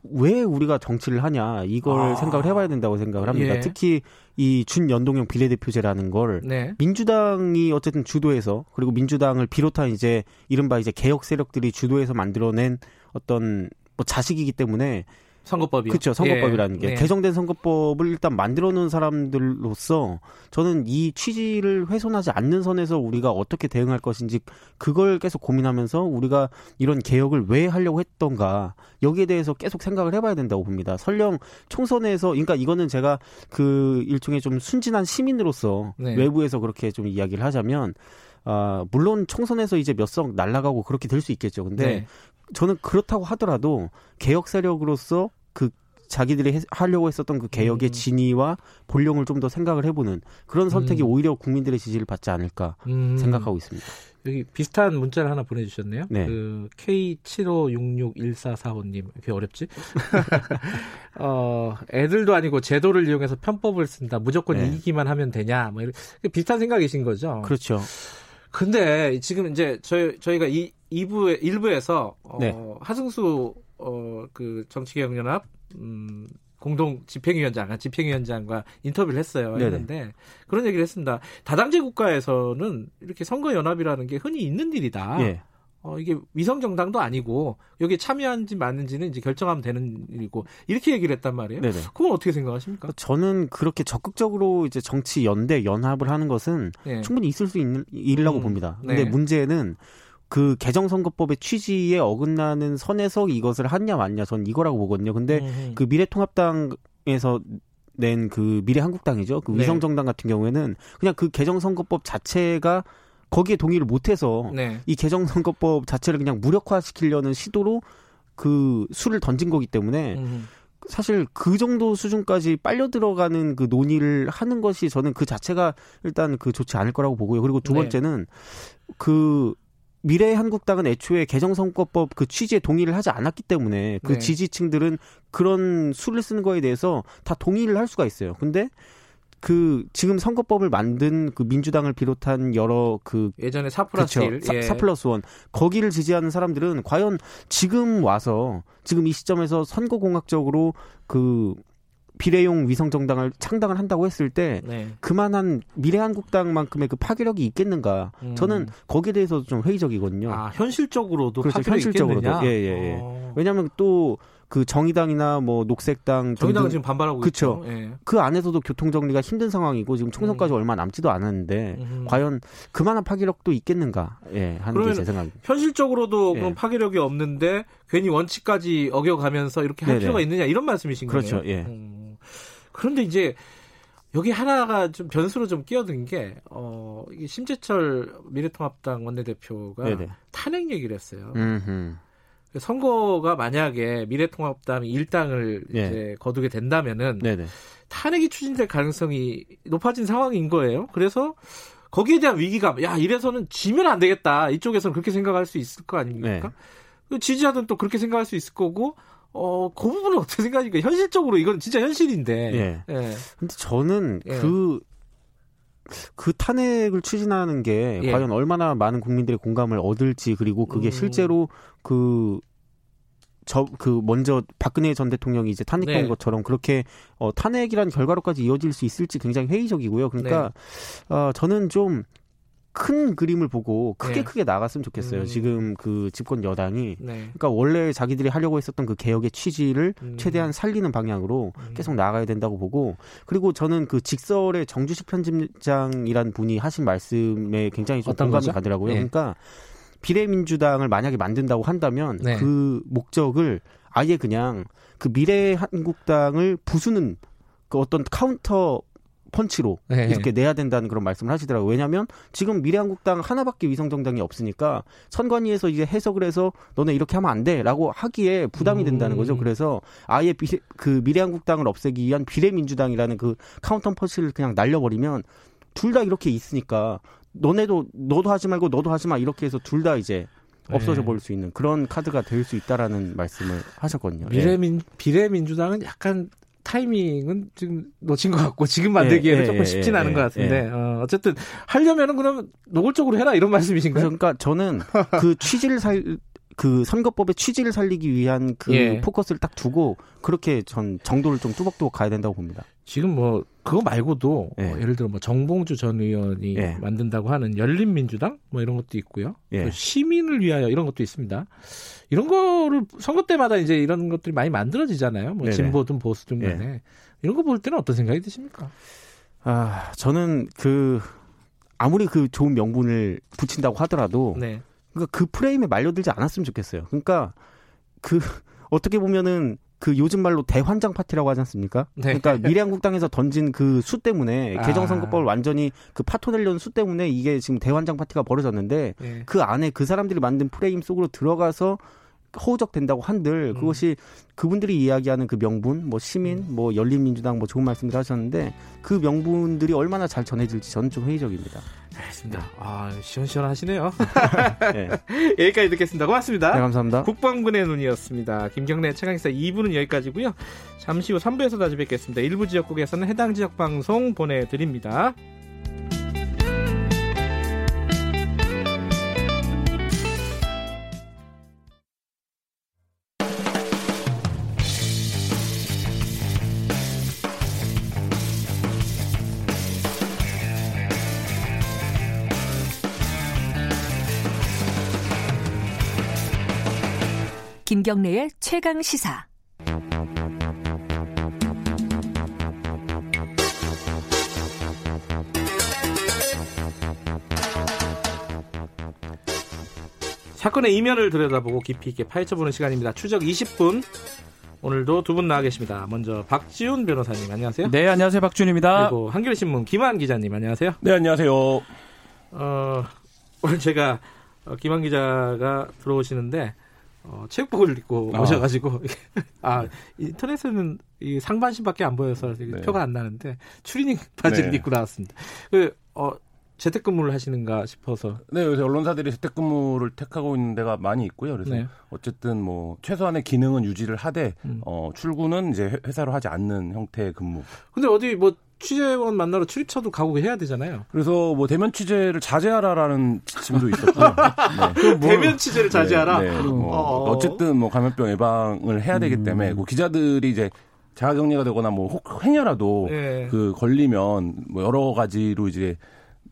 왜 우리가 정치를 하냐 이걸 아. 생각을 해봐야 된다고 생각을 합니다. 예. 특히 이 준연동형 비례대표제라는 걸 네. 민주당이 어쨌든 주도해서 그리고 민주당을 비롯한 이제 이른바 이제 개혁 세력들이 주도해서 만들어낸 어떤 뭐 자식이기 때문에 선거법이요. 그렇죠. 선거법이라는 예. 게 네. 개정된 선거법을 일단 만들어 놓은 사람들로서 저는 이 취지를 훼손하지 않는 선에서 우리가 어떻게 대응할 것인지 그걸 계속 고민하면서 우리가 이런 개혁을 왜 하려고 했던가 여기에 대해서 계속 생각을 해봐야 된다고 봅니다. 설령 총선에서 그러니까 이거는 제가 그 일종의 좀 순진한 시민으로서 네. 외부에서 그렇게 좀 이야기를 하자면 아, 물론 총선에서 이제 몇 석 날라가고 그렇게 될 수 있겠죠. 근데 네. 저는 그렇다고 하더라도 개혁 세력으로서 그 자기들이 해, 하려고 했었던 그 개혁의 음. 진위와 본령을 좀 더 생각을 해보는 그런 선택이 음. 오히려 국민들의 지지를 받지 않을까 음. 생각하고 있습니다. 여기 비슷한 문자를 하나 보내주셨네요. 네. 그 K75661445님 이렇게 어렵지? 어, 애들도 아니고 제도를 이용해서 편법을 쓴다. 무조건 네. 이기기만 하면 되냐? 뭐 이런 비슷한 생각이신 거죠. 그렇죠. 근데 지금 이제 저희 저희가 이 2부에 1부에서 어, 네. 하승수 어, 그 정치개혁연합 음, 공동 집행위원장, 집행위원장과 인터뷰를 했어요. 했는데 그런 얘기를 했습니다. 다당제 국가에서는 이렇게 선거연합이라는 게 흔히 있는 일이다. 예. 어, 이게 위성 정당도 아니고 여기에 참여한지 맞는지는 이제 결정하면 되는 일이고 이렇게 얘기를 했단 말이에요. 네네. 그건 어떻게 생각하십니까? 저는 그렇게 적극적으로 이제 정치 연대 연합을 하는 것은 네. 충분히 있을 수 있는 일이라고 음, 봅니다. 근데 네. 문제는 그 개정선거법의 취지에 어긋나는 선에서 이것을 하냐 맞냐 전 이거라고 보거든요. 근데 음. 그 미래통합당에서 낸 그 미래한국당이죠. 그 네. 위성정당 같은 경우에는 그냥 그 개정선거법 자체가 거기에 동의를 못해서 네. 이 개정선거법 자체를 그냥 무력화시키려는 시도로 그 수를 던진 거기 때문에 음. 사실 그 정도 수준까지 빨려 들어가는 그 논의를 하는 것이 저는 그 자체가 일단 그 좋지 않을 거라고 보고요. 그리고 두 네. 번째는 네. 그 미래 한국당은 애초에 개정선거법 그 취지에 동의를 하지 않았기 때문에 그 네. 지지층들은 그런 수를 쓰는 거에 대해서 다 동의를 할 수가 있어요. 근데 그 지금 선거법을 만든 그 민주당을 비롯한 여러 그 예전에 사 플러스 일, 예. 사 플러스 원 거기를 지지하는 사람들은 과연 지금 와서 지금 이 시점에서 선거 공학적으로 그 비례용 위성 정당을 창당을 한다고 했을 때 네. 그만한 미래한국당만큼의 그 파괴력이 있겠는가? 음. 저는 거기에 대해서 좀 회의적이거든요. 아, 현실적으로도 그렇죠. 현실적으로도 예, 예, 예. 어. 왜냐하면 또 그 정의당이나 뭐 녹색당 정의당은 지금 반발하고 그쵸. 있죠. 예. 그 안에서도 교통 정리가 힘든 상황이고 지금 총선까지 음. 얼마 남지도 않았는데 음. 과연 그만한 파괴력도 있겠는가? 예, 하는 게 제 생각입니다. 현실적으로도 예. 그럼 파괴력이 없는데 괜히 원칙까지 어겨가면서 이렇게 할 네네. 필요가 있느냐 이런 말씀이신. 거예요. 그렇죠. 예. 음. 그런데 이제 여기 하나가 좀 변수로 좀 끼어든 게, 어, 이게 심재철 미래통합당 원내대표가 네네. 탄핵 얘기를 했어요. 음흠. 선거가 만약에 미래통합당이 일당을 네. 이제 거두게 된다면은 네네. 탄핵이 추진될 가능성이 높아진 상황인 거예요. 그래서 거기에 대한 위기감, 야 이래서는 지면 안 되겠다. 이쪽에서는 그렇게 생각할 수 있을 거 아닙니까? 네. 지지자들은 또 그렇게 생각할 수 있을 거고 어, 그 부분은 어떻게 생각하십니까? 현실적으로 이건 진짜 현실인데. 예. 예. 근데 저는 예. 그, 그 탄핵을 추진하는 게 예. 과연 얼마나 많은 국민들의 공감을 얻을지 그리고 그게 음. 실제로 그, 저, 그, 먼저 박근혜 전 대통령이 이제 탄핵된 네. 것처럼 그렇게, 어, 탄핵이라는 결과로까지 이어질 수 있을지 굉장히 회의적이고요. 그러니까, 네. 어, 저는 좀 큰 그림을 보고 크게 네. 크게 나갔으면 좋겠어요. 음. 지금 그 집권 여당이 네. 그러니까 원래 자기들이 하려고 했었던 그 개혁의 취지를 음. 최대한 살리는 방향으로 음. 계속 나가야 된다고 보고 그리고 저는 그 직설의 정주식 편집장이란 분이 하신 말씀에 굉장히 좀 공감이 거죠? 가더라고요. 네. 그러니까 비례민주당을 만약에 만든다고 한다면 네. 그 목적을 아예 그냥 그 미래 한국당을 부수는 그 어떤 카운터 펀치로 네. 이렇게 내야 된다는 그런 말씀을 하시더라고요. 왜냐하면 지금 미래한국당 하나밖에 위성정당이 없으니까 선관위에서 이제 해석을 해서 너네 이렇게 하면 안 돼라고 하기에 부담이 된다는 거죠. 음. 그래서 아예 비례, 그 미래한국당을 없애기 위한 비례민주당이라는 그 카운터 펀치를 그냥 날려버리면 둘 다 이렇게 있으니까 너네도 너도 하지 말고 너도 하지 마 이렇게 해서 둘 다 이제 없어져 네. 버릴 수 있는 그런 카드가 될 수 있다라는 말씀을 하셨거든요. 미래민 비례민주당은 약간 타이밍은 지금 놓친 것 같고 지금 만들기에는 예, 조금 예, 쉽진 예, 않은 것 같은데 어, 어쨌든 하려면은 그럼 노골적으로 해라 이런 말씀이신가요? 그러니까 저는 그 취지를 살 그 선거법의 취지를 살리기 위한 그 예. 포커스를 딱 두고 그렇게 전 정도를 좀 뚜벅뚜벅 가야 된다고 봅니다. 지금 뭐 그거 말고도 예. 뭐 예를 들어 뭐 정봉주 전 의원이 예. 만든다고 하는 열린민주당 뭐 이런 것도 있고요. 예. 시민을 위하여 이런 것도 있습니다. 이런 거를 선거 때마다 이제 이런 것들이 많이 만들어지잖아요. 뭐 네네. 진보든 보수든 간에 네. 이런 거 볼 때는 어떤 생각이 드십니까? 아 저는 그 아무리 그 좋은 명분을 붙인다고 하더라도 네. 그러니까 그 프레임에 말려들지 않았으면 좋겠어요. 그러니까 그 어떻게 보면은 그 요즘 말로 대환장 파티라고 하지 않습니까? 네. 그러니까 미래한국당에서 던진 그 수 때문에 아. 개정선거법을 완전히 그 파토 내려는 수 때문에 이게 지금 대환장 파티가 벌어졌는데 네. 그 안에 그 사람들이 만든 프레임 속으로 들어가서 허우적된다고 한들 음. 그것이 그분들이 이야기하는 그 명분, 뭐 시민, 음. 뭐 열린민주당 뭐 좋은 말씀들 하셨는데 그 명분들이 얼마나 잘 전해질지 저는 좀 회의적입니다. 알겠습니다. 아 시원시원하시네요. 네. 여기까지 듣겠습니다. 고맙습니다. 네, 감사합니다. 국방군의 눈이었습니다. 김경래 최강기사 2부는 여기까지고요. 잠시 후 3부에서 다시 뵙겠습니다. 일부 지역국에서는 해당 지역 방송 보내드립니다. 김경래의 최강 시사. 사건의 이면을 들여다보고 깊이 있게 파헤쳐보는 시간입니다. 추적 20분. 오늘도 두 분 나와 계십니다. 먼저 박지훈 변호사님 안녕하세요. 네, 안녕하세요. 박지훈입니다. 그리고 한겨레신문 김한 기자님 안녕하세요. 네, 안녕하세요. 어, 오늘 제가 어, 김한 기자가 들어오시는데 어, 체육복을 입고 아. 오셔가지고 아 인터넷에는 이 상반신밖에 안 보여서 네. 표가 안 나는데 추리닝 바지를 네. 입고 나왔습니다. 그 어, 재택근무를 하시는가 싶어서. 네, 요새 언론사들이 재택근무를 택하고 있는 데가 많이 있고요. 그래서 네. 어쨌든 뭐 최소한의 기능은 유지를 하되 음. 어, 출근은 이제 회사로 하지 않는 형태의 근무. 근데 어디 뭐 취재원 만나러 출입처도 가고 해야 되잖아요. 그래서 뭐 대면 취재를 자제하라라는 지침도 있었고. 네. 뭐, 대면 취재를 자제하라. 네, 네. 뭐 어. 어쨌든 뭐 감염병 예방을 해야 되기 음. 때문에 뭐 기자들이 이제 자가격리가 되거나 뭐 혹 행여라도 네. 그 걸리면 뭐 여러 가지로 이제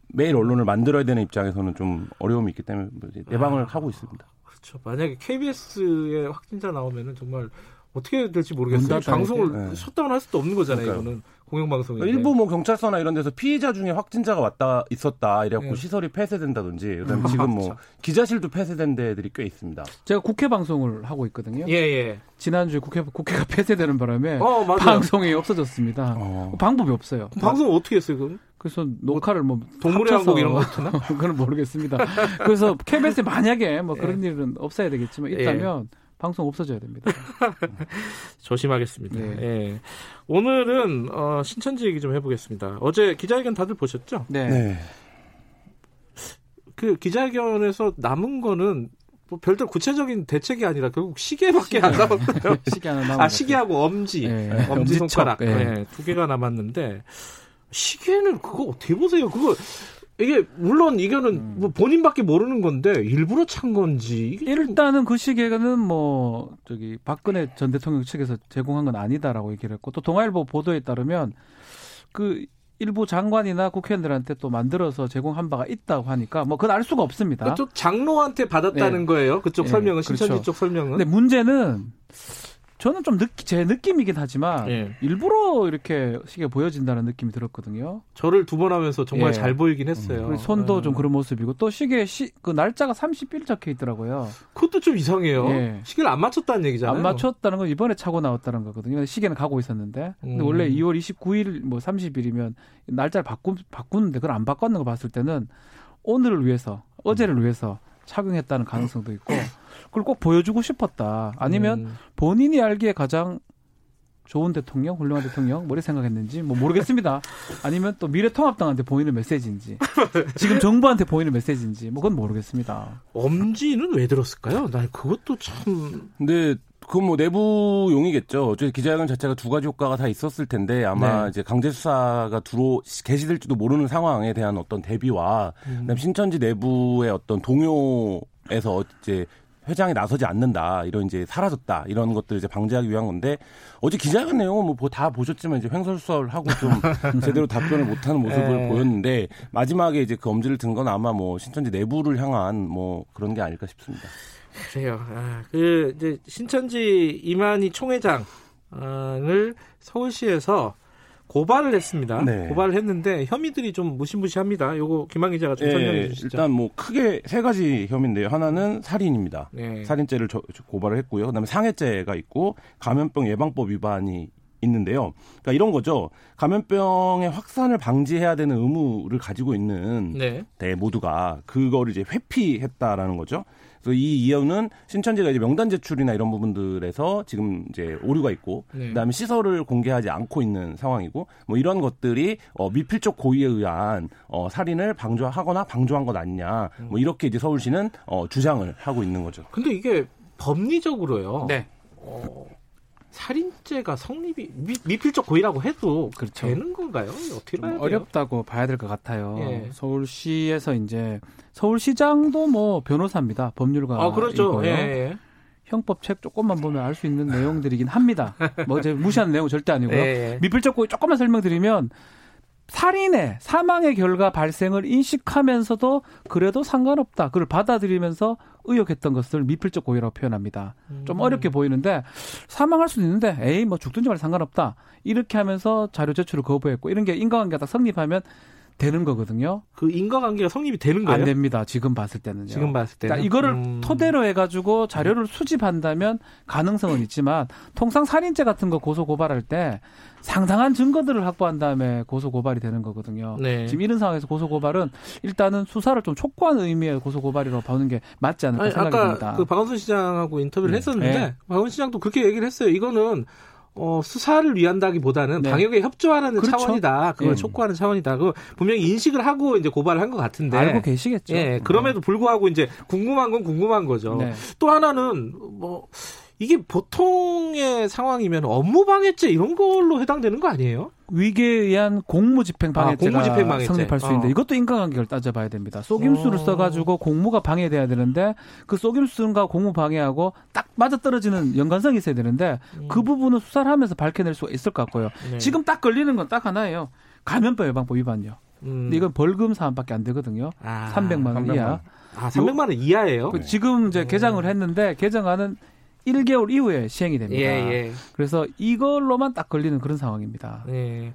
매일 언론을 만들어야 되는 입장에서는 좀 어려움이 있기 때문에 뭐 예방을 아, 하고 있습니다. 그렇죠. 만약에 KBS에 확진자 나오면은 정말 어떻게 될지 모르겠어요. 방송을 네. 셧다운 할 수도 없는 거잖아요. 그러니까요. 이거는 공영방송이 일부 뭐 경찰서나 이런 데서 피의자 중에 확진자가 왔다 있었다 이래갖고 네. 시설이 폐쇄된다든지 그다음에 음. 지금 뭐 기자실도 폐쇄된 데들이 꽤 있습니다. 제가 국회 방송을 하고 있거든요. 예 예. 지난주에 국회 국회가 폐쇄되는 바람에 어, 방송이 없어졌습니다. 어. 방법이 없어요. 방송 어떻게 했어요 그럼? 그래서 녹화를 뭐 동물의 왕국 이런 거 했나? 그건 모르겠습니다. 그래서 KBS 만약에 뭐 그런 예. 일은 없어야 되겠지만 있다면. 예. 방송 없어져야 됩니다. 조심하겠습니다. 네. 예. 오늘은 어, 신천지 얘기 좀 해보겠습니다. 어제 기자회견 다들 보셨죠? 네. 네. 그 기자회견에서 남은 거는 뭐 별도 구체적인 대책이 아니라 결국 시계밖에 안 남았어요. 시계 하나 남았 아 시계하고 엄지, 네. 엄지 손가락 네. 네. 두 개가 남았는데 시계는 그거 어떻게 보세요? 그거 이게 물론 이거는 음. 뭐 본인밖에 모르는 건데 일부러 찬 건지 일단은 그 시계는 뭐 저기 박근혜 전 대통령 측에서 제공한 건 아니다라고 얘기를 했고 또 동아일보 보도에 따르면 그 일부 장관이나 국회의원들한테 또 만들어서 제공한 바가 있다고 하니까 뭐 그건 알 수가 없습니다. 그쪽 장로한테 받았다는 네. 거예요. 그쪽 네. 설명은 신천지 그렇죠. 쪽 설명은. 근데 문제는 저는 좀 느끼 제 느낌이긴 하지만 예. 일부러 이렇게 시계 보여진다는 느낌이 들었거든요. 저를 두 번 하면서 정말 예. 잘 보이긴 했어요. 음. 손도 예. 좀 그런 모습이고 또 시계 시, 그 날짜가 30일 적혀 있더라고요. 그것도 좀 이상해요. 예. 시계를 안 맞췄다는 얘기잖아요. 안 맞췄다는 건 이번에 차고 나왔다는 거거든요. 시계는 가고 있었는데 근데 음. 원래 2월 29일 뭐 30일이면 날짜를 바꾸 바꾸는데 그걸 안 바꿨는 거 봤을 때는 오늘을 위해서 어제를 위해서 착용했다는 가능성도 있고 그걸 꼭 보여주고 싶었다. 아니면 음. 본인이 알기에 가장 좋은 대통령, 훌륭한 대통령, 뭐를 생각했는지 뭐 모르겠습니다. 아니면 또 미래통합당한테 보이는 메시지인지, 지금 정부한테 보이는 메시지인지, 뭐 그건 모르겠습니다. 엄지는 왜 들었을까요? 난 그것도 참. 근데 그건 뭐 내부용이겠죠. 어째 기자회견 자체가 두 가지 효과가 다 있었을 텐데 아마 네. 이제 강제 수사가 들어 개시될지도 모르는 상황에 대한 어떤 대비와 음. 그다음 신천지 내부의 어떤 동요 에서 이제 회장이 나서지 않는다 이런 이제 사라졌다 이런 것들 이제 방지하기 위한 건데 어제 기자회견 내용은 뭐 다 보셨지만 이제 횡설수설 하고 좀 제대로 답변을 못하는 모습을 네. 보였는데 마지막에 이제 그 엄지를 든 건 아마 뭐 신천지 내부를 향한 뭐 그런 게 아닐까 싶습니다. 그래요. 아, 그 이제 신천지 이만희 총회장을 서울시에서 고발을 했습니다. 네. 고발을 했는데 혐의들이 좀 무시무시합니다. 요거 김한 기자가 좀 네, 설명해 주시죠. 일단 뭐 크게 세 가지 혐의인데요. 하나는 살인입니다. 네. 살인죄를 저, 고발을 했고요. 그다음에 상해죄가 있고 감염병 예방법 위반이 있는데요. 그러니까 이런 거죠. 감염병의 확산을 방지해야 되는 의무를 가지고 있는 네. 네 모두가 그거를 이제 회피했다라는 거죠. 그래서 이 이유는 신천지가 이제 명단 제출이나 이런 부분들에서 지금 이제 오류가 있고 네. 그다음에 시설을 공개하지 않고 있는 상황이고 뭐 이런 것들이 어 미필적 고의에 의한 어 살인을 방조하거나 방조한 것 아니냐 뭐 이렇게 이제 서울시는 어 주장을 하고 있는 거죠. 근데 이게 법리적으로요. 네. 어, 살인죄가 성립이 미, 필적 고의라고 해도 그렇죠. 되는 건가요? 어떻게 봐야 돼요? 어렵다고 봐야 될 것 같아요. 예. 서울시에서 이제 서울시장도 뭐 변호사입니다. 법률가. 아, 그렇죠. 예, 예. 형법 책 조금만 보면 알 수 있는 내용들이긴 합니다. 뭐 이제 무시하는 내용 은 절대 아니고요. 예, 예. 미필적 고의 조금만 설명드리면 살인의 사망의 결과 발생을 인식하면서도 그래도 상관없다. 그걸 받아들이면서 의혹했던 것을 미필적 고의라고 표현합니다. 좀 음. 어렵게 보이는데 사망할 수도 있는데 에이 뭐 죽든지 말 상관없다. 이렇게 하면서 자료 제출을 거부했고 이런 게 인과관계가 딱 성립하면 되는 거거든요. 그 인과관계가 성립이 되는 거예요? 안 됩니다. 지금 봤을 때는요. 지금 봤을 때는. 그러니까 이거를 음. 토대로 해가지고 자료를 수집한다면 가능성은 있지만 통상 살인죄 같은 거 고소 고발할 때 상당한 증거들을 확보한 다음에 고소 고발이 되는 거거든요. 네. 지금 이런 상황에서 고소 고발은 일단은 수사를 좀 촉구한 의미의 고소 고발이라고 보는 게 맞지 않을까 아니, 생각이 아까 듭니다. 그 박원순 시장하고 인터뷰를 음. 했었는데 네. 박원순 시장도 그렇게 얘기를 했어요. 이거는 어, 수사를 위한다기보다는 네. 방역에 협조하는 그렇죠. 차원이다. 그걸 네. 촉구하는 차원이다. 그 분명히 인식을 하고 이제 고발을 한 것 같은데. 알고 계시겠죠. 예. 그럼에도 네. 불구하고 이제 궁금한 건 궁금한 거죠. 네. 또 하나는 뭐 이게 보통의 상황이면 업무 방해죄 이런 걸로 해당되는 거 아니에요? 위계에 의한 공무집행 방해죄가 아, 공무집행 성립할 수 있는데 어. 이것도 인과관계를 따져봐야 됩니다. 속임수를 어. 써가지고 공무가 방해돼야 되는데 그 속임수가 공무 방해하고 딱 맞아떨어지는 연관성이 있어야 되는데 음. 그 부분은 수사를 하면서 밝혀낼 수가 있을 것 같고요. 네. 지금 딱 걸리는 건 딱 하나예요. 감염병 예방법 위반요. 음. 근데 이건 벌금 사안밖에 안 되거든요. 아, 300만 원 300만. 이하. 아, 300만 원 이하예요? 그 지금 이제 네. 개정을 했는데 개정안은 1개월 이후에 시행이 됩니다. 예, 예. 그래서 이걸로만 딱 걸리는 그런 상황입니다. 예.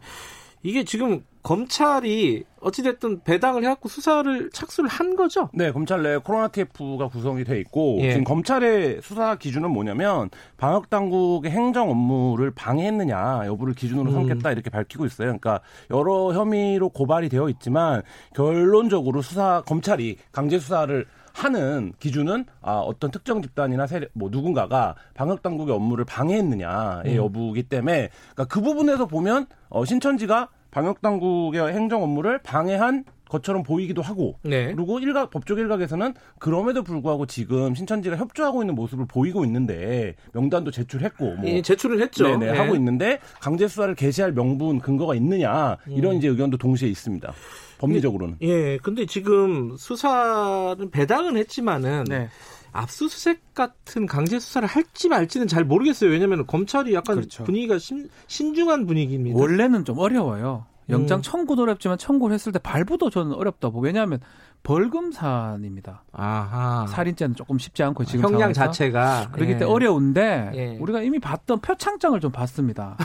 이게 지금 검찰이 어찌됐든 배당을 해갖고 수사를 착수를 한 거죠? 네, 검찰 내 코로나 TF가 구성이 돼 있고 예. 지금 검찰의 수사 기준은 뭐냐면 방역 당국의 행정 업무를 방해했느냐 여부를 기준으로 음. 삼겠다 이렇게 밝히고 있어요. 그러니까 여러 혐의로 고발이 되어 있지만 결론적으로 수사 검찰이 강제 수사를 하는 기준은 아, 어떤 특정 집단이나 세력, 뭐 누군가가 방역 당국의 업무를 방해했느냐의 음. 여부이기 때문에 그러니까 그 부분에서 보면 어, 신천지가 방역 당국의 행정 업무를 방해한 것처럼 보이기도 하고 네. 그리고 일각 법적 일각에서는 그럼에도 불구하고 지금 신천지가 협조하고 있는 모습을 보이고 있는데 명단도 제출했고 뭐 예, 제출을 했죠. 네네, 네. 하고 있는데 강제 수사를 개시할 명분 근거가 있느냐 이런 음. 이제 의견도 동시에 있습니다. 법리적으로는. 예, 근데 지금 수사는 배당은 했지만은 네. 압수수색 같은 강제 수사를 할지 말지는 잘 모르겠어요. 왜냐하면 검찰이 약간 그렇죠. 분위기가 신, 신중한 분위기입니다. 원래는 좀 어려워요. 영장 음. 청구도 어렵지만 청구를 했을 때 발부도 저는 어렵다고. 왜냐하면 벌금산입니다. 아하. 살인죄는 조금 쉽지 않고 지금 형량 상황에서. 자체가 그렇기 때문에 예. 어려운데 예. 우리가 이미 봤던 표창장을 좀 봤습니다.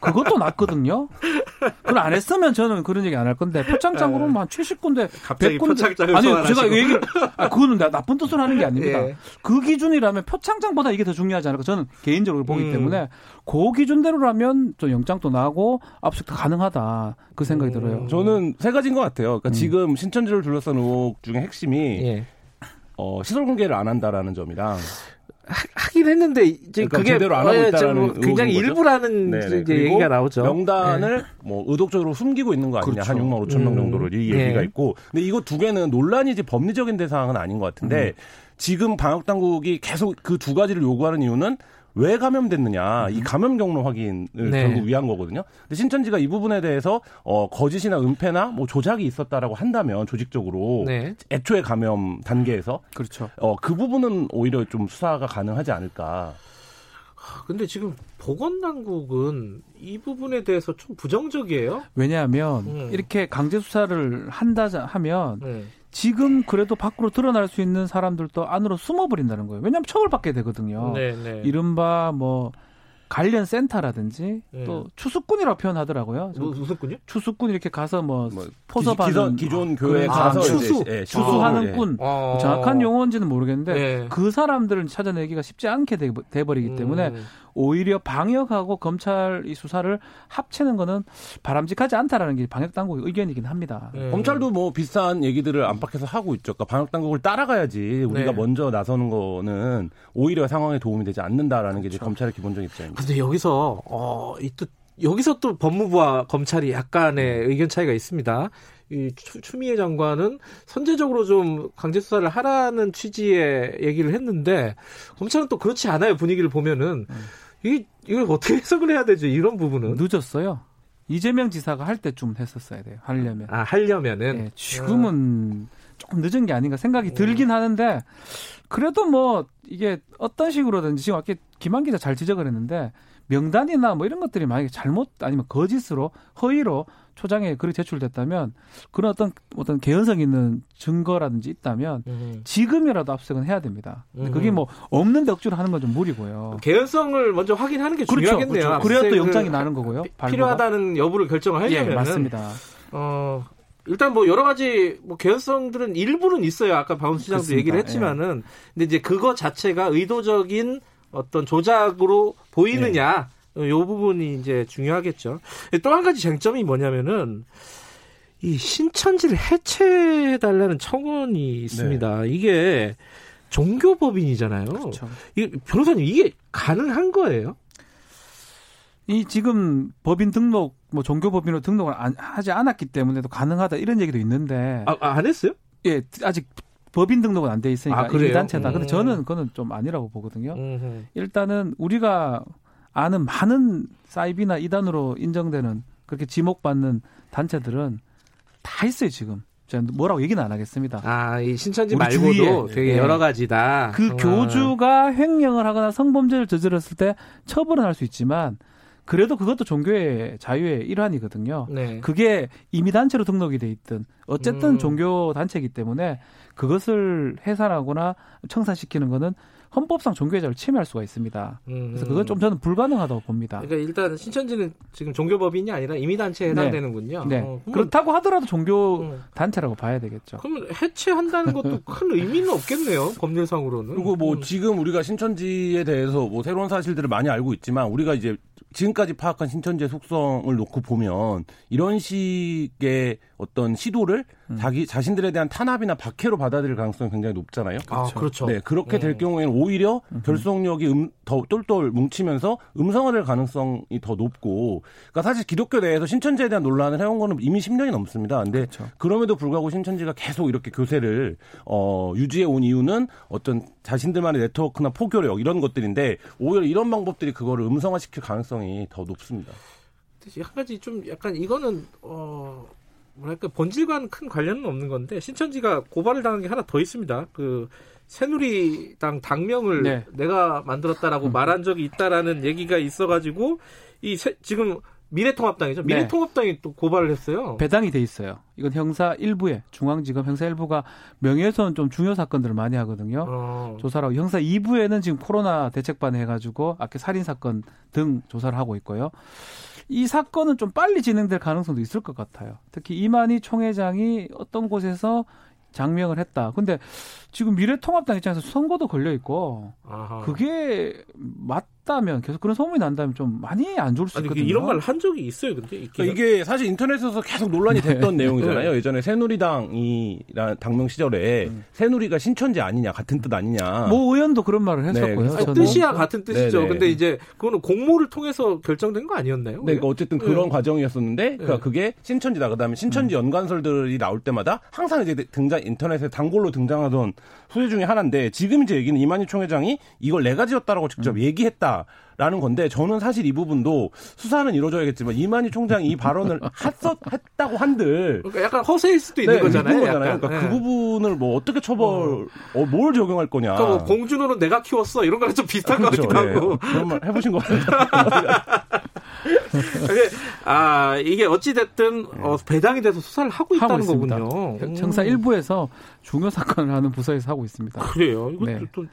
그것도 낫거든요. 그걸 안 했으면 저는 그런 얘기 안 할 건데 표창장으로는 예. 한 70군데 갑자기 100군데 표창장을 아니 제가 얘기 아 그거는 나쁜 뜻으로 하는 게 아닙니다. 예. 그 기준이라면 표창장보다 이게 더 중요하지 않을까 저는 개인적으로 보기 음. 때문에 그 기준대로라면 좀 영장도 나고 압수도 가능하다 그 생각이 음. 들어요. 저는 세 가지인 것 같아요. 그러니까 음. 지금 신천지를 둘러싼 의혹 중에 핵심이 예. 어, 시설 공개를 안 한다라는 점이랑 하, 긴 했는데 이제 그러니까 그게 제대로 안 하고 예, 있다는 굉장히 일부라는 이제 얘기가 나오죠. 명단을 네. 뭐 의독적으로 숨기고 있는 거 아니냐 그렇죠. 한 6만 5천 명 음. 정도로 이 얘기가 네. 있고 근데 이거 두 개는 논란이 이제 법리적인 대상은 아닌 것 같은데 음. 지금 방역 당국이 계속 그 두 가지를 요구하는 이유는 왜 감염됐느냐 이 음. 감염 경로 확인을 네. 결국 위한 거거든요. 근데 신천지가 이 부분에 대해서 어 거짓이나 은폐나 뭐 조작이 있었다라고 한다면 조직적으로 네. 애초에 감염 단계에서 그렇죠. 어 그 부분은 오히려 좀 수사가 가능하지 않을까. 근데 지금 보건당국은 이 부분에 대해서 좀 부정적이에요. 왜냐하면 음. 이렇게 강제 수사를 한다 하면 네. 지금 그래도 밖으로 드러날 수 있는 사람들도 안으로 숨어버린다는 거예요. 왜냐하면 처벌받게 되거든요. 네, 네. 이른바 뭐 관련 센터라든지 네. 또 추수꾼이라고 표현하더라고요. 뭐, 추수꾼이요? 추수꾼 이렇게 가서 뭐, 뭐 포섭하는 기, 기존 교회 아, 가서 추수 이제, 예, 추수하는 아, 꾼 아, 정확한 용어인지는 모르겠는데 네. 그 사람들을 찾아내기가 쉽지 않게 돼, 버리기 음. 때문에 오히려 방역하고 검찰 이 수사를 합치는 거는 바람직하지 않다라는 게 방역 당국의 의견이긴 합니다. 네. 검찰도 뭐 비슷한 얘기들을 안팎에서 하고 있죠. 그러니까 방역 당국을 따라가야지 우리가 네. 먼저 나서는 거는 오히려 상황에 도움이 되지 않는다라는 게 이제 그렇죠. 검찰의 기본적인 입장입니다. 근데 여기서 어, 이또 여기서 또 법무부와 검찰이 약간의 의견 차이가 있습니다. 이 추미애 장관은 선제적으로 좀 강제 수사를 하라는 취지의 얘기를 했는데 검찰은 또 그렇지 않아요 분위기를 보면은 음. 이 이걸 어떻게 해석을 해야 되죠? 이런 부분은 늦었어요. 이재명 지사가 할 때쯤 했었어야 돼요. 하려면. 아 하려면은 네, 지금은 아. 조금 늦은 게 아닌가 생각이 들긴 하는데 그래도 뭐 이게 어떤 식으로든지 지금 아까 김한 기자 잘 지적을 했는데 명단이나 뭐 이런 것들이 만약에 잘못 아니면 거짓으로 허위로 초장에 글이 제출됐다면 그런 어떤 어떤 개연성 있는 증거라든지 있다면 음. 지금이라도 압수수색은 해야 됩니다. 음. 그게 뭐 없는데 억지로 하는 건 좀 무리고요. 개연성을 먼저 확인하는 게 그렇죠, 중요하겠네요. 그렇죠. 그래야 또 영장이 나는 거고요. 발부가. 필요하다는 여부를 결정을 하려면 예, 맞습니다. 어 일단 뭐 여러 가지 뭐 개연성들은 일부는 있어요. 아까 박원순 시장도 얘기를 했지만은 예. 근데 이제 그거 자체가 의도적인 어떤 조작으로 보이느냐 예. 요 부분이 이제 중요하겠죠. 또 한 가지 쟁점이 뭐냐면은 이 신천지를 해체해 달라는 청원이 있습니다. 네. 이게 종교법인이잖아요. 그렇죠. 이 변호사님 이게 가능한 거예요? 이 지금 법인 등록 뭐 종교법인으로 등록을 안, 하지 않았기 때문에도 가능하다 이런 얘기도 있는데 아, 아안 했어요? 예 아직 법인 등록은 안 돼 있으니까 아, 이 단체다. 음. 근데 저는 그거는 좀 아니라고 보거든요. 음흠. 일단은 우리가 아는 많은 사이비나 이단으로 인정되는 그렇게 지목받는 단체들은 다 있어요 지금. 제가 뭐라고 얘기는 안 하겠습니다. 아, 이 신천지 말고도 주위에. 되게 네. 여러 가지다. 그 아. 교주가 횡령을 하거나 성범죄를 저질렀을 때 처벌은 할 수 있지만 그래도 그것도 종교의 자유의 일환이거든요. 네. 그게 이미 단체로 등록이 돼 있든 어쨌든 음. 종교 단체이기 때문에 그것을 해산하거나 청산시키는 거는 헌법상 종교의 자유를 침해할 수가 있습니다. 그래서 그건 좀 저는 불가능하다고 봅니다. 그러니까 일단 신천지는 지금 종교법인이 아니라 이미단체에 네. 해당되는군요. 네. 네. 어, 그렇다고 하더라도 종교 음. 단체라고 봐야 되겠죠. 그러면 해체한다는 것도 큰 의미는 없겠네요. 법률상으로는. 그리고 뭐 음. 지금 우리가 신천지에 대해서 뭐 새로운 사실들을 많이 알고 있지만 우리가 이제 지금까지 파악한 신천지의 속성을 놓고 보면 이런 식의 어떤 시도를 음. 자기 자신들에 대한 탄압이나 박해로 받아들일 가능성이 굉장히 높잖아요. 그렇죠. 아, 그렇죠. 네, 그렇게 될 음. 경우에는 오히려 음. 결속력이 음, 더 똘똘 뭉치면서 음성화될 가능성이 더 높고, 그러니까 사실 기독교 내에서 신천지에 대한 논란을 해온 거는 이미 10년이 넘습니다. 근데 그렇죠. 그럼에도 불구하고 신천지가 계속 이렇게 교세를 어, 유지해 온 이유는 어떤 자신들만의 네트워크나 포교력 이런 것들인데 오히려 이런 방법들이 그거를 음성화시킬 가능성이 더 높습니다. 한 가지 좀 약간 이거는 어 뭐랄까 본질과는 큰 관련은 없는 건데 신천지가 고발을 당한 게 하나 더 있습니다. 그 새누리당 당명을 네. 내가 만들었다라고 음. 말한 적이 있다라는 얘기가 있어가지고 이 세, 지금 미래통합당이죠. 네. 미래통합당이 네. 또 고발을 했어요. 배당이 돼 있어요. 이건 형사 1부에 중앙지검 형사 1부가 명예훼손 좀 중요 사건들을 많이 하거든요. 어. 조사를 하고 형사 2부에는 지금 코로나 대책반 해가지고 아까 살인 사건 등 조사를 하고 있고요. 이 사건은 좀 빨리 진행될 가능성도 있을 것 같아요. 특히 이만희 총회장이 어떤 곳에서 장명을 했다. 근데 지금 미래통합당 입장에서 선거도 걸려 있고 아하. 그게 맞 했다면 계속 그런 소문이 난다면 좀 많이 안 좋을 수 아니, 있거든요. 이런 말 한 적이 있어요, 근데 그러니까 이게 사실 인터넷에서 계속 논란이 네. 됐던 네. 내용이잖아요. 네. 예전에 새누리당이란 당명 시절에 음. 새누리가 신천지 아니냐 같은 뜻 아니냐. 뭐 의원도 그런 말을 네, 했었고요. 네. 아니, 뜻이야 같은 뜻이죠. 네네. 근데 이제 그거는 공모를 통해서 결정된 거 아니었나요? 네, 그러니까 어쨌든 그런 네. 과정이었었는데 그러니까 그게 신천지다. 그다음에 신천지 음. 연관설들이 나올 때마다 항상 이제 등장 인터넷에 단골로 등장하던 소재 중에 하나인데 지금 이제 얘기는 이만희 총회장이 이걸 내가 지었다라고 직접 음. 얘기했다. 라는 건데 저는 사실 이 부분도 수사는 이루어져야겠지만 이만희 총장이 이 발언을 했었, 했다고 한들 그러니까 약간 허세일 수도 있는 네, 거잖아요. 거잖아요. 그러니까 그 네. 그 부분을 뭐 어떻게 처벌 어. 어, 뭘 적용할 거냐. 그러니까 뭐 공준호는 내가 키웠어 이런 거랑 좀 비슷한 그렇죠, 것 같기도 네. 하고 그런 말 해보신 거 같아요. 아 이게 어찌 됐든 어, 배당이 돼서 수사를 하고 있다는 하고 거군요. 형사 음. 일부에서 중요 사건을 하는 부서에서 하고 있습니다. 그래요. 이것도 네. 또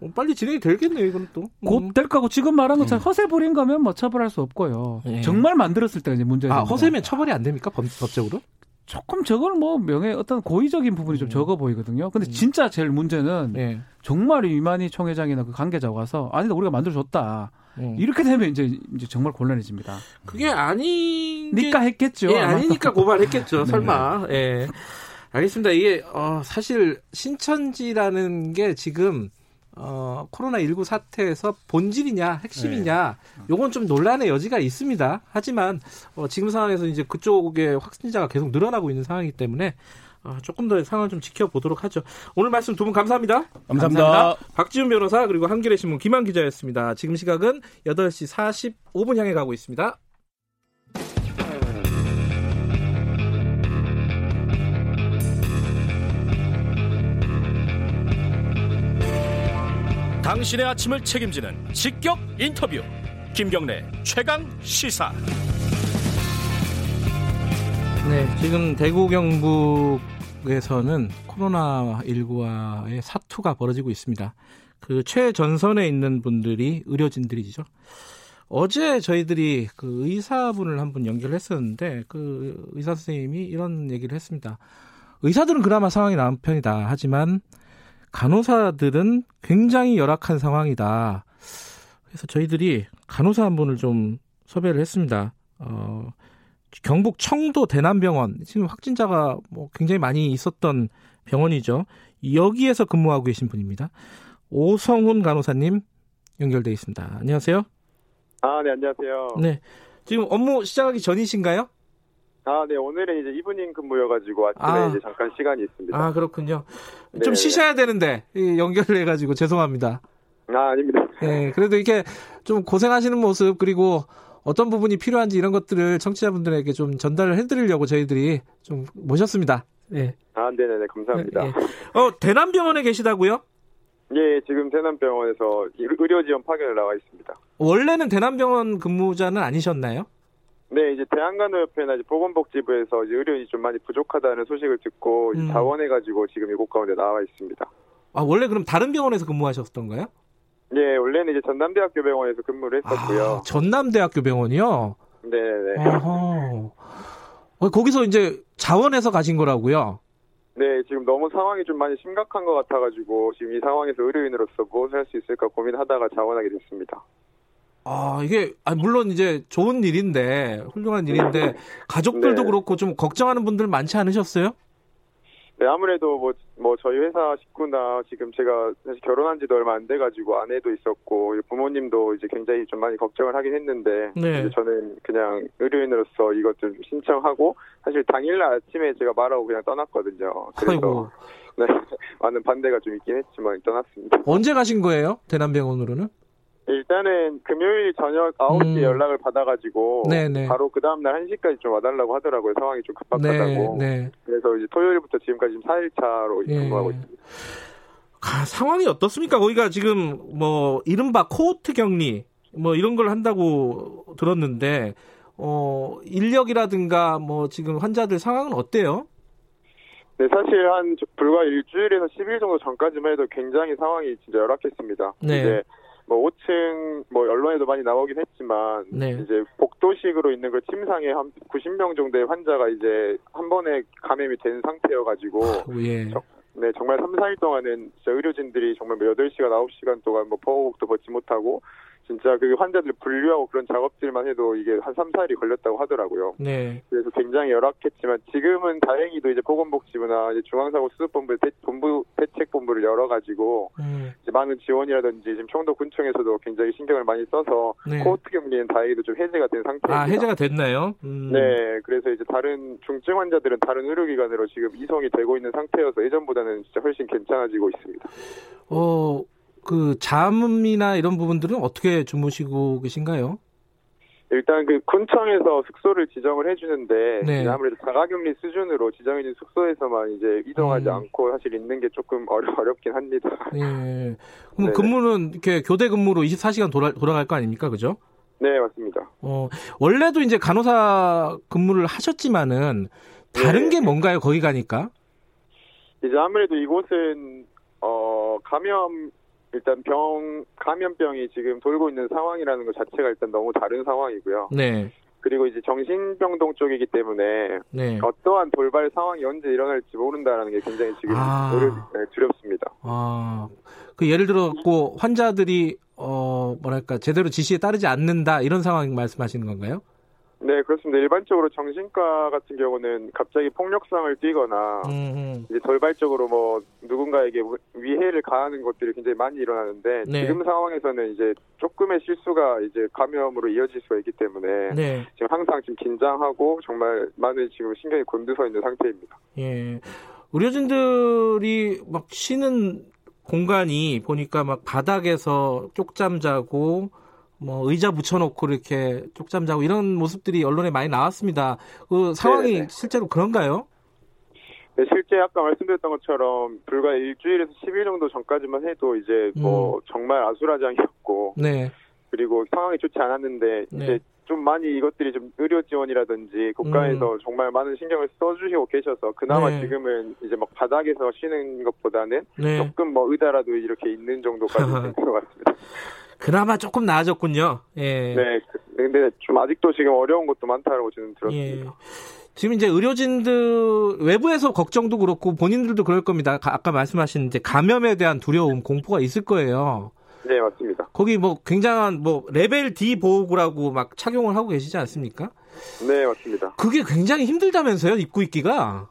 어, 빨리 진행이 되겠네요. 이건 또 곧될 음. 거고 지금 말한 것처럼 음. 허세 부린 거면 뭐 처벌할 수 없고요. 네. 정말 만들었을 때가 이제 문제가 아, 허세면 처벌이 안 됩니까 법, 법적으로? 조금 저건 뭐 명예 어떤 고의적인 부분이 좀 음. 적어 보이거든요. 근데 음. 진짜 제일 문제는 네. 정말 이만희 총회장이나 그 관계자가 와서 아니다 우리가 만들어줬다. 음. 이렇게 되면 이제 이제 정말 곤란해집니다. 그게 아니니까 했겠죠. 예, 아니니까 고발했겠죠. 네. 설마. 예. 알겠습니다. 이게 어, 사실 신천지라는 게 지금 어, 코로나19 사태에서 본질이냐, 핵심이냐, 네. 요건 좀 논란의 여지가 있습니다. 하지만, 어, 지금 상황에서 이제 그쪽에 확진자가 계속 늘어나고 있는 상황이기 때문에, 어, 조금 더 상황을 좀 지켜보도록 하죠. 오늘 말씀 두 분 감사합니다. 감사합니다. 감사합니다. 박지훈 변호사, 그리고 한겨레 신문 김한 기자였습니다. 지금 시각은 8시 45분 향해 가고 있습니다. 당신의 아침을 책임지는 직격 인터뷰. 김경래 최강 시사. 네 지금 대구 경북에서는 코로나19와의 사투가 벌어지고 있습니다. 그 최전선에 있는 분들이 의료진들이죠. 어제 저희들이 그 의사분을 한 분 연결했었는데 그 의사 선생님이 이런 얘기를 했습니다. 의사들은 그나마 상황이 나은 편이다. 하지만 간호사들은 굉장히 열악한 상황이다. 그래서 저희들이 간호사 한 분을 좀 섭외를 했습니다. 어, 경북 청도 대남병원 지금 확진자가 뭐 굉장히 많이 있었던 병원이죠. 여기에서 근무하고 계신 분입니다. 오성훈 간호사님 연결돼 있습니다. 안녕하세요. 아, 네, 안녕하세요. 네. 지금 업무 시작하기 전이신가요? 아, 네. 오늘은 이제 evening 근무여가지고 아침에 아. 이제 잠깐 시간이 있습니다. 아, 그렇군요. 네. 좀 쉬셔야 되는데 연결해가지고 죄송합니다. 아, 아닙니다. 네, 그래도 이렇게 좀 고생하시는 모습 그리고 어떤 부분이 필요한지 이런 것들을 청취자분들에게 좀 전달을 해드리려고 저희들이 좀 모셨습니다. 네. 아, 네네네. 감사합니다. 네, 네. 어, 대남병원에 계시다고요? 예, 지금 대남병원에서 의료지원 파견을 나와 있습니다. 원래는 대남병원 근무자는 아니셨나요? 네, 이제 대한간호협회나 이제 보건복지부에서 이제 의료인이 좀 많이 부족하다는 소식을 듣고 음. 자원해가지고 지금 이곳 가운데 나와 있습니다. 아, 원래 그럼 다른 병원에서 근무하셨던가요? 네, 원래는 이제 전남대학교 병원에서 근무를 했었고요. 아, 전남대학교 병원이요? 네 네. 어허. 어, 거기서 이제 자원해서 가신 거라고요? 네, 지금 너무 상황이 좀 많이 심각한 것 같아가지고 지금 이 상황에서 의료인으로서 무엇을 할 수 있을까 고민하다가 자원하게 됐습니다. 아, 이게, 아, 물론 이제 좋은 일인데, 훌륭한 일인데, 가족들도 네. 그렇고 좀 걱정하는 분들 많지 않으셨어요? 네, 아무래도 뭐, 뭐, 저희 회사 식구나 지금 제가 사실 결혼한 지도 얼마 안 돼가지고 아내도 있었고, 부모님도 이제 굉장히 좀 많이 걱정을 하긴 했는데, 네. 저는 그냥 의료인으로서 이것 좀 신청하고, 사실 당일날 아침에 제가 말하고 그냥 떠났거든요. 그래서, 아이고. 네, 많은 반대가 좀 있긴 했지만 떠났습니다. 언제 가신 거예요? 대남병원으로는? 일단은 금요일 저녁 9시에 음. 연락을 받아가지고 네네. 바로 그 다음날 1시까지 좀 와달라고 하더라고요. 상황이 좀 급박하다고. 네, 네. 그래서 이제 토요일부터 지금까지 지금 4일차로 예. 근무하고 있습니다. 아, 상황이 어떻습니까? 거기가 지금 뭐 이른바 코호트 격리 뭐 이런 걸 한다고 들었는데 어, 인력이라든가 뭐 지금 환자들 상황은 어때요? 네, 사실 한 불과 일주일에서 10일 정도 전까지만 해도 굉장히 상황이 진짜 열악했습니다. 네. 이제 뭐 5층 뭐 언론에도 많이 나오긴 했지만 네. 이제 복도식으로 있는 그 침상에 한 90명 정도의 환자가 이제 한 번에 감염이 된 상태여 가지고 예. 네, 정말 3, 4일 동안은 진짜 의료진들이 정말 뭐 8시간, 9시간 동안 뭐 보호복도 벗지 못하고 진짜 그 환자들 분류하고 그런 작업들만 해도 이게 한 3, 4일이 걸렸다고 하더라고요. 네. 그래서 굉장히 열악했지만 지금은 다행히도 이제 보건복지부나 이제 중앙사고수습본부 대, 본부 대책본부를 열어가지고 음. 이제 많은 지원이라든지 지금 청도군청에서도 굉장히 신경을 많이 써서 네. 코호트 격리는 다행히도 좀 해제가 된 상태입니다. 아 해제가 됐나요? 음. 네. 그래서 이제 다른 중증 환자들은 다른 의료기관으로 지금 이송이 되고 있는 상태여서 예전보다는 진짜 훨씬 괜찮아지고 있습니다. 어. 그 잠이나 이런 부분들은 어떻게 주무시고 계신가요? 일단 그 군청에서 숙소를 지정을 해주는데 네. 아무래도 자가격리 수준으로 지정해진 숙소에서만 이제 이동하지 음. 않고 사실 있는 게 조금 어려, 어렵긴 합니다. 네. 그럼 네. 근무는 이렇게 교대 근무로 24시간 돌아, 돌아갈 거 아닙니까, 그죠? 네, 맞습니다. 어, 원래도 이제 간호사 근무를 하셨지만은 다른 네. 게 뭔가요, 거기 가니까? 이제 아무래도 이곳은 어 감염 일단 병 감염병이 지금 돌고 있는 상황이라는 것 자체가 일단 너무 다른 상황이고요. 네. 그리고 이제 정신병동 쪽이기 때문에 네. 어떠한 돌발 상황이 언제 일어날지 모른다라는 게 굉장히 지금 아. 네, 두렵습니다. 아, 그 예를 들어 고 환자들이 어 뭐랄까 제대로 지시에 따르지 않는다 이런 상황 말씀하시는 건가요? 네, 그렇습니다. 일반적으로 정신과 같은 경우는 갑자기 폭력성을 띠거나 음흠. 이제 돌발적으로 뭐 누군가에게 위해를 가하는 것들이 굉장히 많이 일어나는데 네. 지금 상황에서는 이제 조금의 실수가 이제 감염으로 이어질 수가 있기 때문에 네. 지금 항상 지금 긴장하고 정말 많은 지금 신경이 곤두서 있는 상태입니다. 예. 의료진들이 막 쉬는 공간이 보니까 막 바닥에서 쪽잠 자고 뭐 의자 붙여놓고 이렇게 쪽잠 자고 이런 모습들이 언론에 많이 나왔습니다. 그 상황이 네네. 실제로 그런가요? 네, 실제 아까 말씀드렸던 것처럼 불과 일주일에서 10일 정도 전까지만 해도 이제 뭐 음. 정말 아수라장이었고 네. 그리고 상황이 좋지 않았는데 네. 이제 좀 많이 이것들이 좀 의료 지원이라든지 국가에서 음. 정말 많은 신경을 써주시고 계셔서 그나마 네. 지금은 이제 막 바닥에서 쉬는 것보다는 네. 조금 뭐 의자라도 이렇게 있는 정도까지 된것 같습니다. 그나마 조금 나아졌군요. 예. 네. 근데 좀 아직도 지금 어려운 것도 많다고 저는 들었습니다. 예. 지금 이제 의료진들 외부에서 걱정도 그렇고 본인들도 그럴 겁니다. 아까 말씀하신 이제 감염에 대한 두려움, 공포가 있을 거예요. 네, 맞습니다. 거기 뭐 굉장한 뭐 레벨 D 보호구라고 막 착용을 하고 계시지 않습니까? 네, 맞습니다. 그게 굉장히 힘들다면서요, 입고 있기가?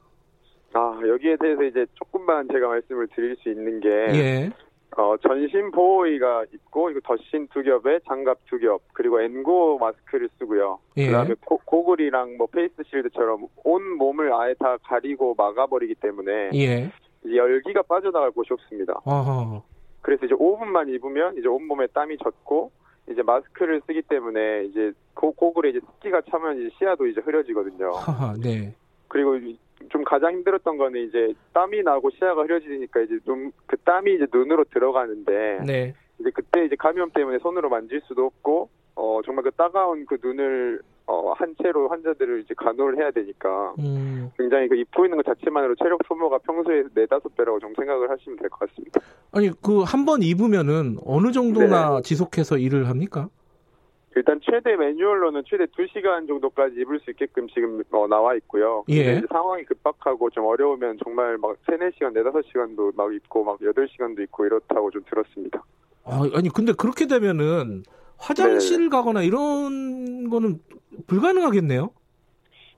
아, 여기에 대해서 이제 조금만 제가 말씀을 드릴 수 있는 게 예. 어, 전신 보호의가 있고 이거 덧신 두 겹에 장갑 두 겹, 그리고 N95 마스크를 쓰고요. 예. 그다음에 고, 고글이랑 뭐 face shield처럼 온 몸을 아예 다 가리고 막아버리기 때문에 예. 열기가 빠져나갈 곳이 없습니다. 어허. 그래서 이제 5분만 입으면 이제 온 몸에 땀이 젖고 이제 마스크를 쓰기 때문에 이제 고, 고글에 이제 습기가 차면 이제 시야도 이제 흐려지거든요. 네. 그리고 좀 가장 힘들었던 거는 이제 땀이 나고 시야가 흐려지니까 이제 눈그 땀이 이제 눈으로 들어가는데 네. 이제 그때 이제 감염 때문에 손으로 만질 수도 없고 어 정말 그 따가운 그 눈을 어 한 채로 환자들을 이제 간호를 해야 되니까 음. 굉장히 그 입고 있는 것 자체만으로 체력 소모가 평소에 네 다섯 배라고 좀 생각을 하시면 될 것 같습니다. 아니 그 한 번 입으면은 어느 정도나 네. 지속해서 일을 합니까? 일단 최대 매뉴얼로는 최대 2시간 정도까지 입을 수 있게끔 지금 어, 나와 있고요. 예. 상황이 급박하고 좀 어려우면 정말 막 3, 4시간, 4, 5시간도 막 입고 막 8시간도 입고 이렇다고 좀 들었습니다. 아, 아니 근데 그렇게 되면은 화장실 네. 가거나 이런 거는 불가능하겠네요.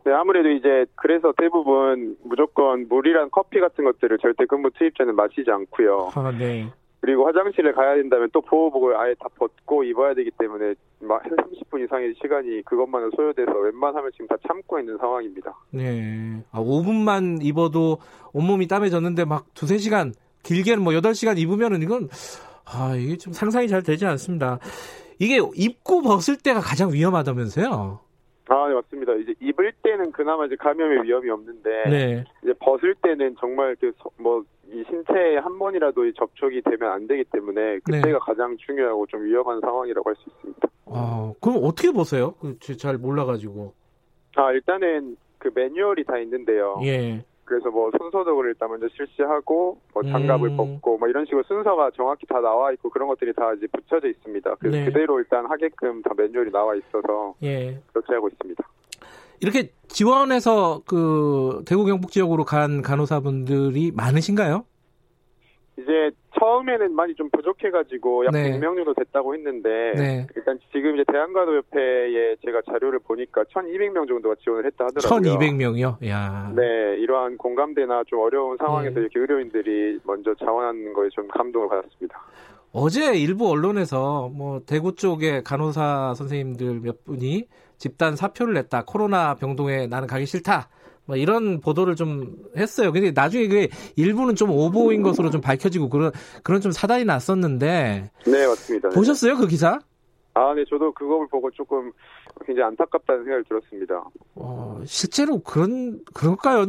네, 아무래도 이제 그래서 대부분 무조건 물이랑 커피 같은 것들을 절대 근무 투입 전에 마시지 않고요. 아, 네. 그리고 화장실에 가야 된다면 또 보호복을 아예 다 벗고 입어야 되기 때문에 막 30분 이상의 시간이 그것만으로 소요돼서 웬만하면 지금 다 참고 있는 상황입니다. 네. 아, 5분만 입어도 온몸이 땀해졌는데 막 두세 시간, 길게는 뭐 8시간 입으면은 이건, 아, 이게 좀 상상이 잘 되지 않습니다. 이게 입고 벗을 때가 가장 위험하다면서요? 아, 네, 맞습니다. 이제 입을 때는 그나마 이제 감염의 위험이 없는데, 네. 이제 벗을 때는 정말 그, 뭐, 이 신체에 한 번이라도 접촉이 되면 안 되기 때문에 그때가 네. 가장 중요하고 좀 위험한 상황이라고 할 수 있습니다. 아, 그럼 어떻게 보세요? 그, 잘 몰라가지고. 아, 일단은 그 매뉴얼이 다 있는데요. 예. 그래서 뭐 손소독을 일단 먼저 실시하고 뭐 장갑을 음. 벗고 뭐 이런 식으로 순서가 정확히 다 나와 있고 그런 것들이 다 이제 붙여져 있습니다. 그래서 네. 그대로 일단 하게끔 다 매뉴얼이 나와 있어서 예. 그렇게 하고 있습니다. 이렇게 지원해서 그 대구 경북 지역으로 간 간호사분들이 많으신가요? 이제 처음에는 많이 좀 부족해가지고 약 네. 100명 정도 됐다고 했는데 네. 일단 지금 이제 대한간호협회에 제가 자료를 보니까 1,200명 정도가 지원을 했다 하더라고요. 1,200명이요? 야. 네, 이러한 공감대나 좀 어려운 상황에서 네. 이렇게 의료인들이 먼저 자원하는 거에 좀 감동을 받았습니다. 어제 일부 언론에서 뭐 대구 쪽에 간호사 선생님들 몇 분이 집단 사표를 냈다. 코로나 병동에 나는 가기 싫다. 뭐 이런 보도를 좀 했어요. 근데 나중에 그 일부는 좀 오보인 것으로 좀 밝혀지고 그런 그런 좀 사단이 났었는데. 네 맞습니다. 보셨어요 그 기사? 아, 네, 저도 그걸 보고 조금 굉장히 안타깝다는 생각이 들었습니다. 어, 실제로 그런, 그럴까요?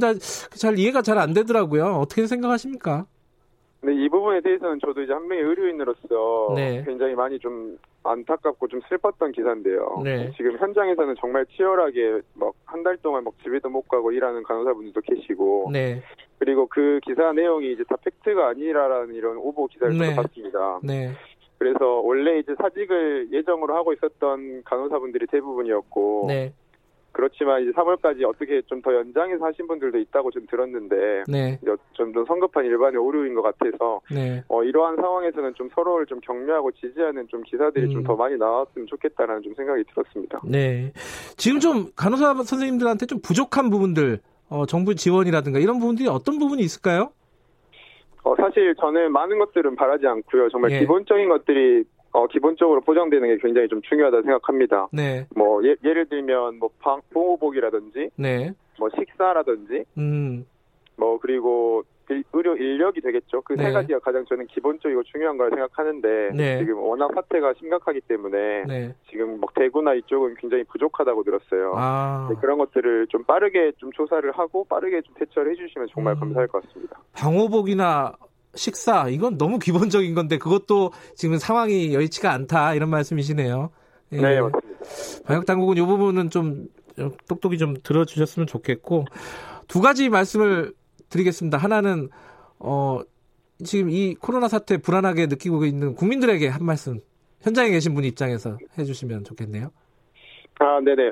잘 이해가 잘 안 되더라고요. 어떻게 생각하십니까? 네, 이 부분에 대해서는 저도 이제 한 명의 의료인으로서 네. 굉장히 많이 좀 안타깝고 좀 슬펐던 기사인데요. 네. 지금 현장에서는 정말 치열하게 막 한 달 동안 막 집에도 못 가고 일하는 간호사분들도 계시고, 네. 그리고 그 기사 내용이 이제 다 팩트가 아니라라는 이런 오보 기사를 네. 봤습니다. 네. 그래서 원래 이제 사직을 예정으로 하고 있었던 간호사분들이 대부분이었고, 네. 그렇지만 이제 3월까지 어떻게 좀 더 연장해서 하신 분들도 있다고 좀 들었는데 네. 좀더 성급한 일반의 오류인 것 같아서 네. 어, 이러한 상황에서는 좀 서로를 좀 격려하고 지지하는 좀 기사들이 음. 좀더 많이 나왔으면 좋겠다라는 좀 생각이 들었습니다. 네. 지금 좀 간호사 선생님들한테 좀 부족한 부분들 어, 정부 지원이라든가 이런 부분들이 어떤 부분이 있을까요? 어, 사실 저는 많은 것들은 바라지 않고요. 정말 예. 기본적인 것들이 어, 기본적으로 보장되는 게 굉장히 좀 중요하다 생각합니다. 네. 뭐 예, 를 들면 뭐 방, 보호복이라든지, 네. 뭐 식사라든지, 음. 뭐 그리고 의료 인력이 되겠죠. 그세 네. 가지가 가장 저는 기본적이고 중요한 걸 생각하는데 네. 지금 워낙 사태가 심각하기 때문에 네. 지금 뭐 대구나 이쪽은 굉장히 부족하다고 들었어요. 아. 네, 그런 것들을 좀 빠르게 좀 조사를 하고 빠르게 좀 대처를 해주시면 정말 음. 감사할 것 같습니다. 방호복이나 식사 이건 너무 기본적인 건데 그것도 지금 상황이 여의치가 않다 이런 말씀이시네요. 예. 네 맞습니다. 방역 당국은 이 부분은 좀 똑똑히 좀 들어주셨으면 좋겠고 두 가지 말씀을 드리겠습니다. 하나는 어 지금 이 코로나 사태 불안하게 느끼고 있는 국민들에게 한 말씀 현장에 계신 분 입장에서 해주시면 좋겠네요. 아 네네.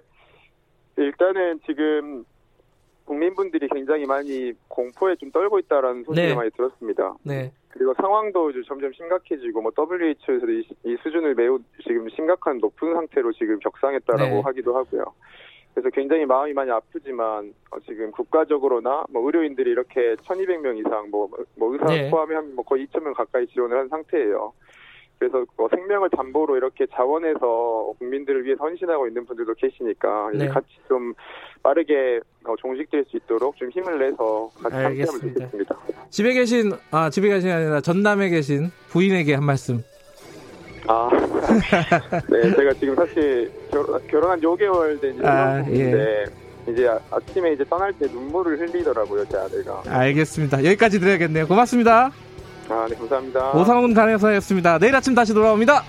일단은 지금 국민분들이 굉장히 많이 공포에 좀 떨고 있다라는 소식을 네. 많이 들었습니다. 네. 그리고 상황도 점점 심각해지고 뭐 WHO에서도 이, 이, 수준을 매우 지금 심각한 높은 상태로 지금 격상했다라고 네. 하기도 하고요. 그래서 굉장히 마음이 많이 아프지만 어, 지금 국가적으로나 뭐 의료인들이 이렇게 1,200명 이상 뭐, 뭐 의사 네. 포함해 뭐 거의 2,000명 가까이 지원을 한 상태예요. 그래서 뭐 생명을 담보로 이렇게 자원해서 국민들을 위해 헌신하고 있는 분들도 계시니까 네. 같이 좀 빠르게 어, 종식될 수 있도록 좀 힘을 내서 같이 함께하면 좋겠습니다. 집에 계신 아 집에 계신 아니라 전남에 계신 부인에게 한 말씀. 아, 네, 제가 지금 사실 결혼, 결혼한 5개월 된 아, 예. 이제 아침에 이제 떠날 때 눈물을 흘리더라고요, 제 아들가. 알겠습니다. 여기까지 드려야겠네요. 고맙습니다. 아, 네, 감사합니다. 오상훈 간호사였습니다. 내일 아침 다시 돌아옵니다.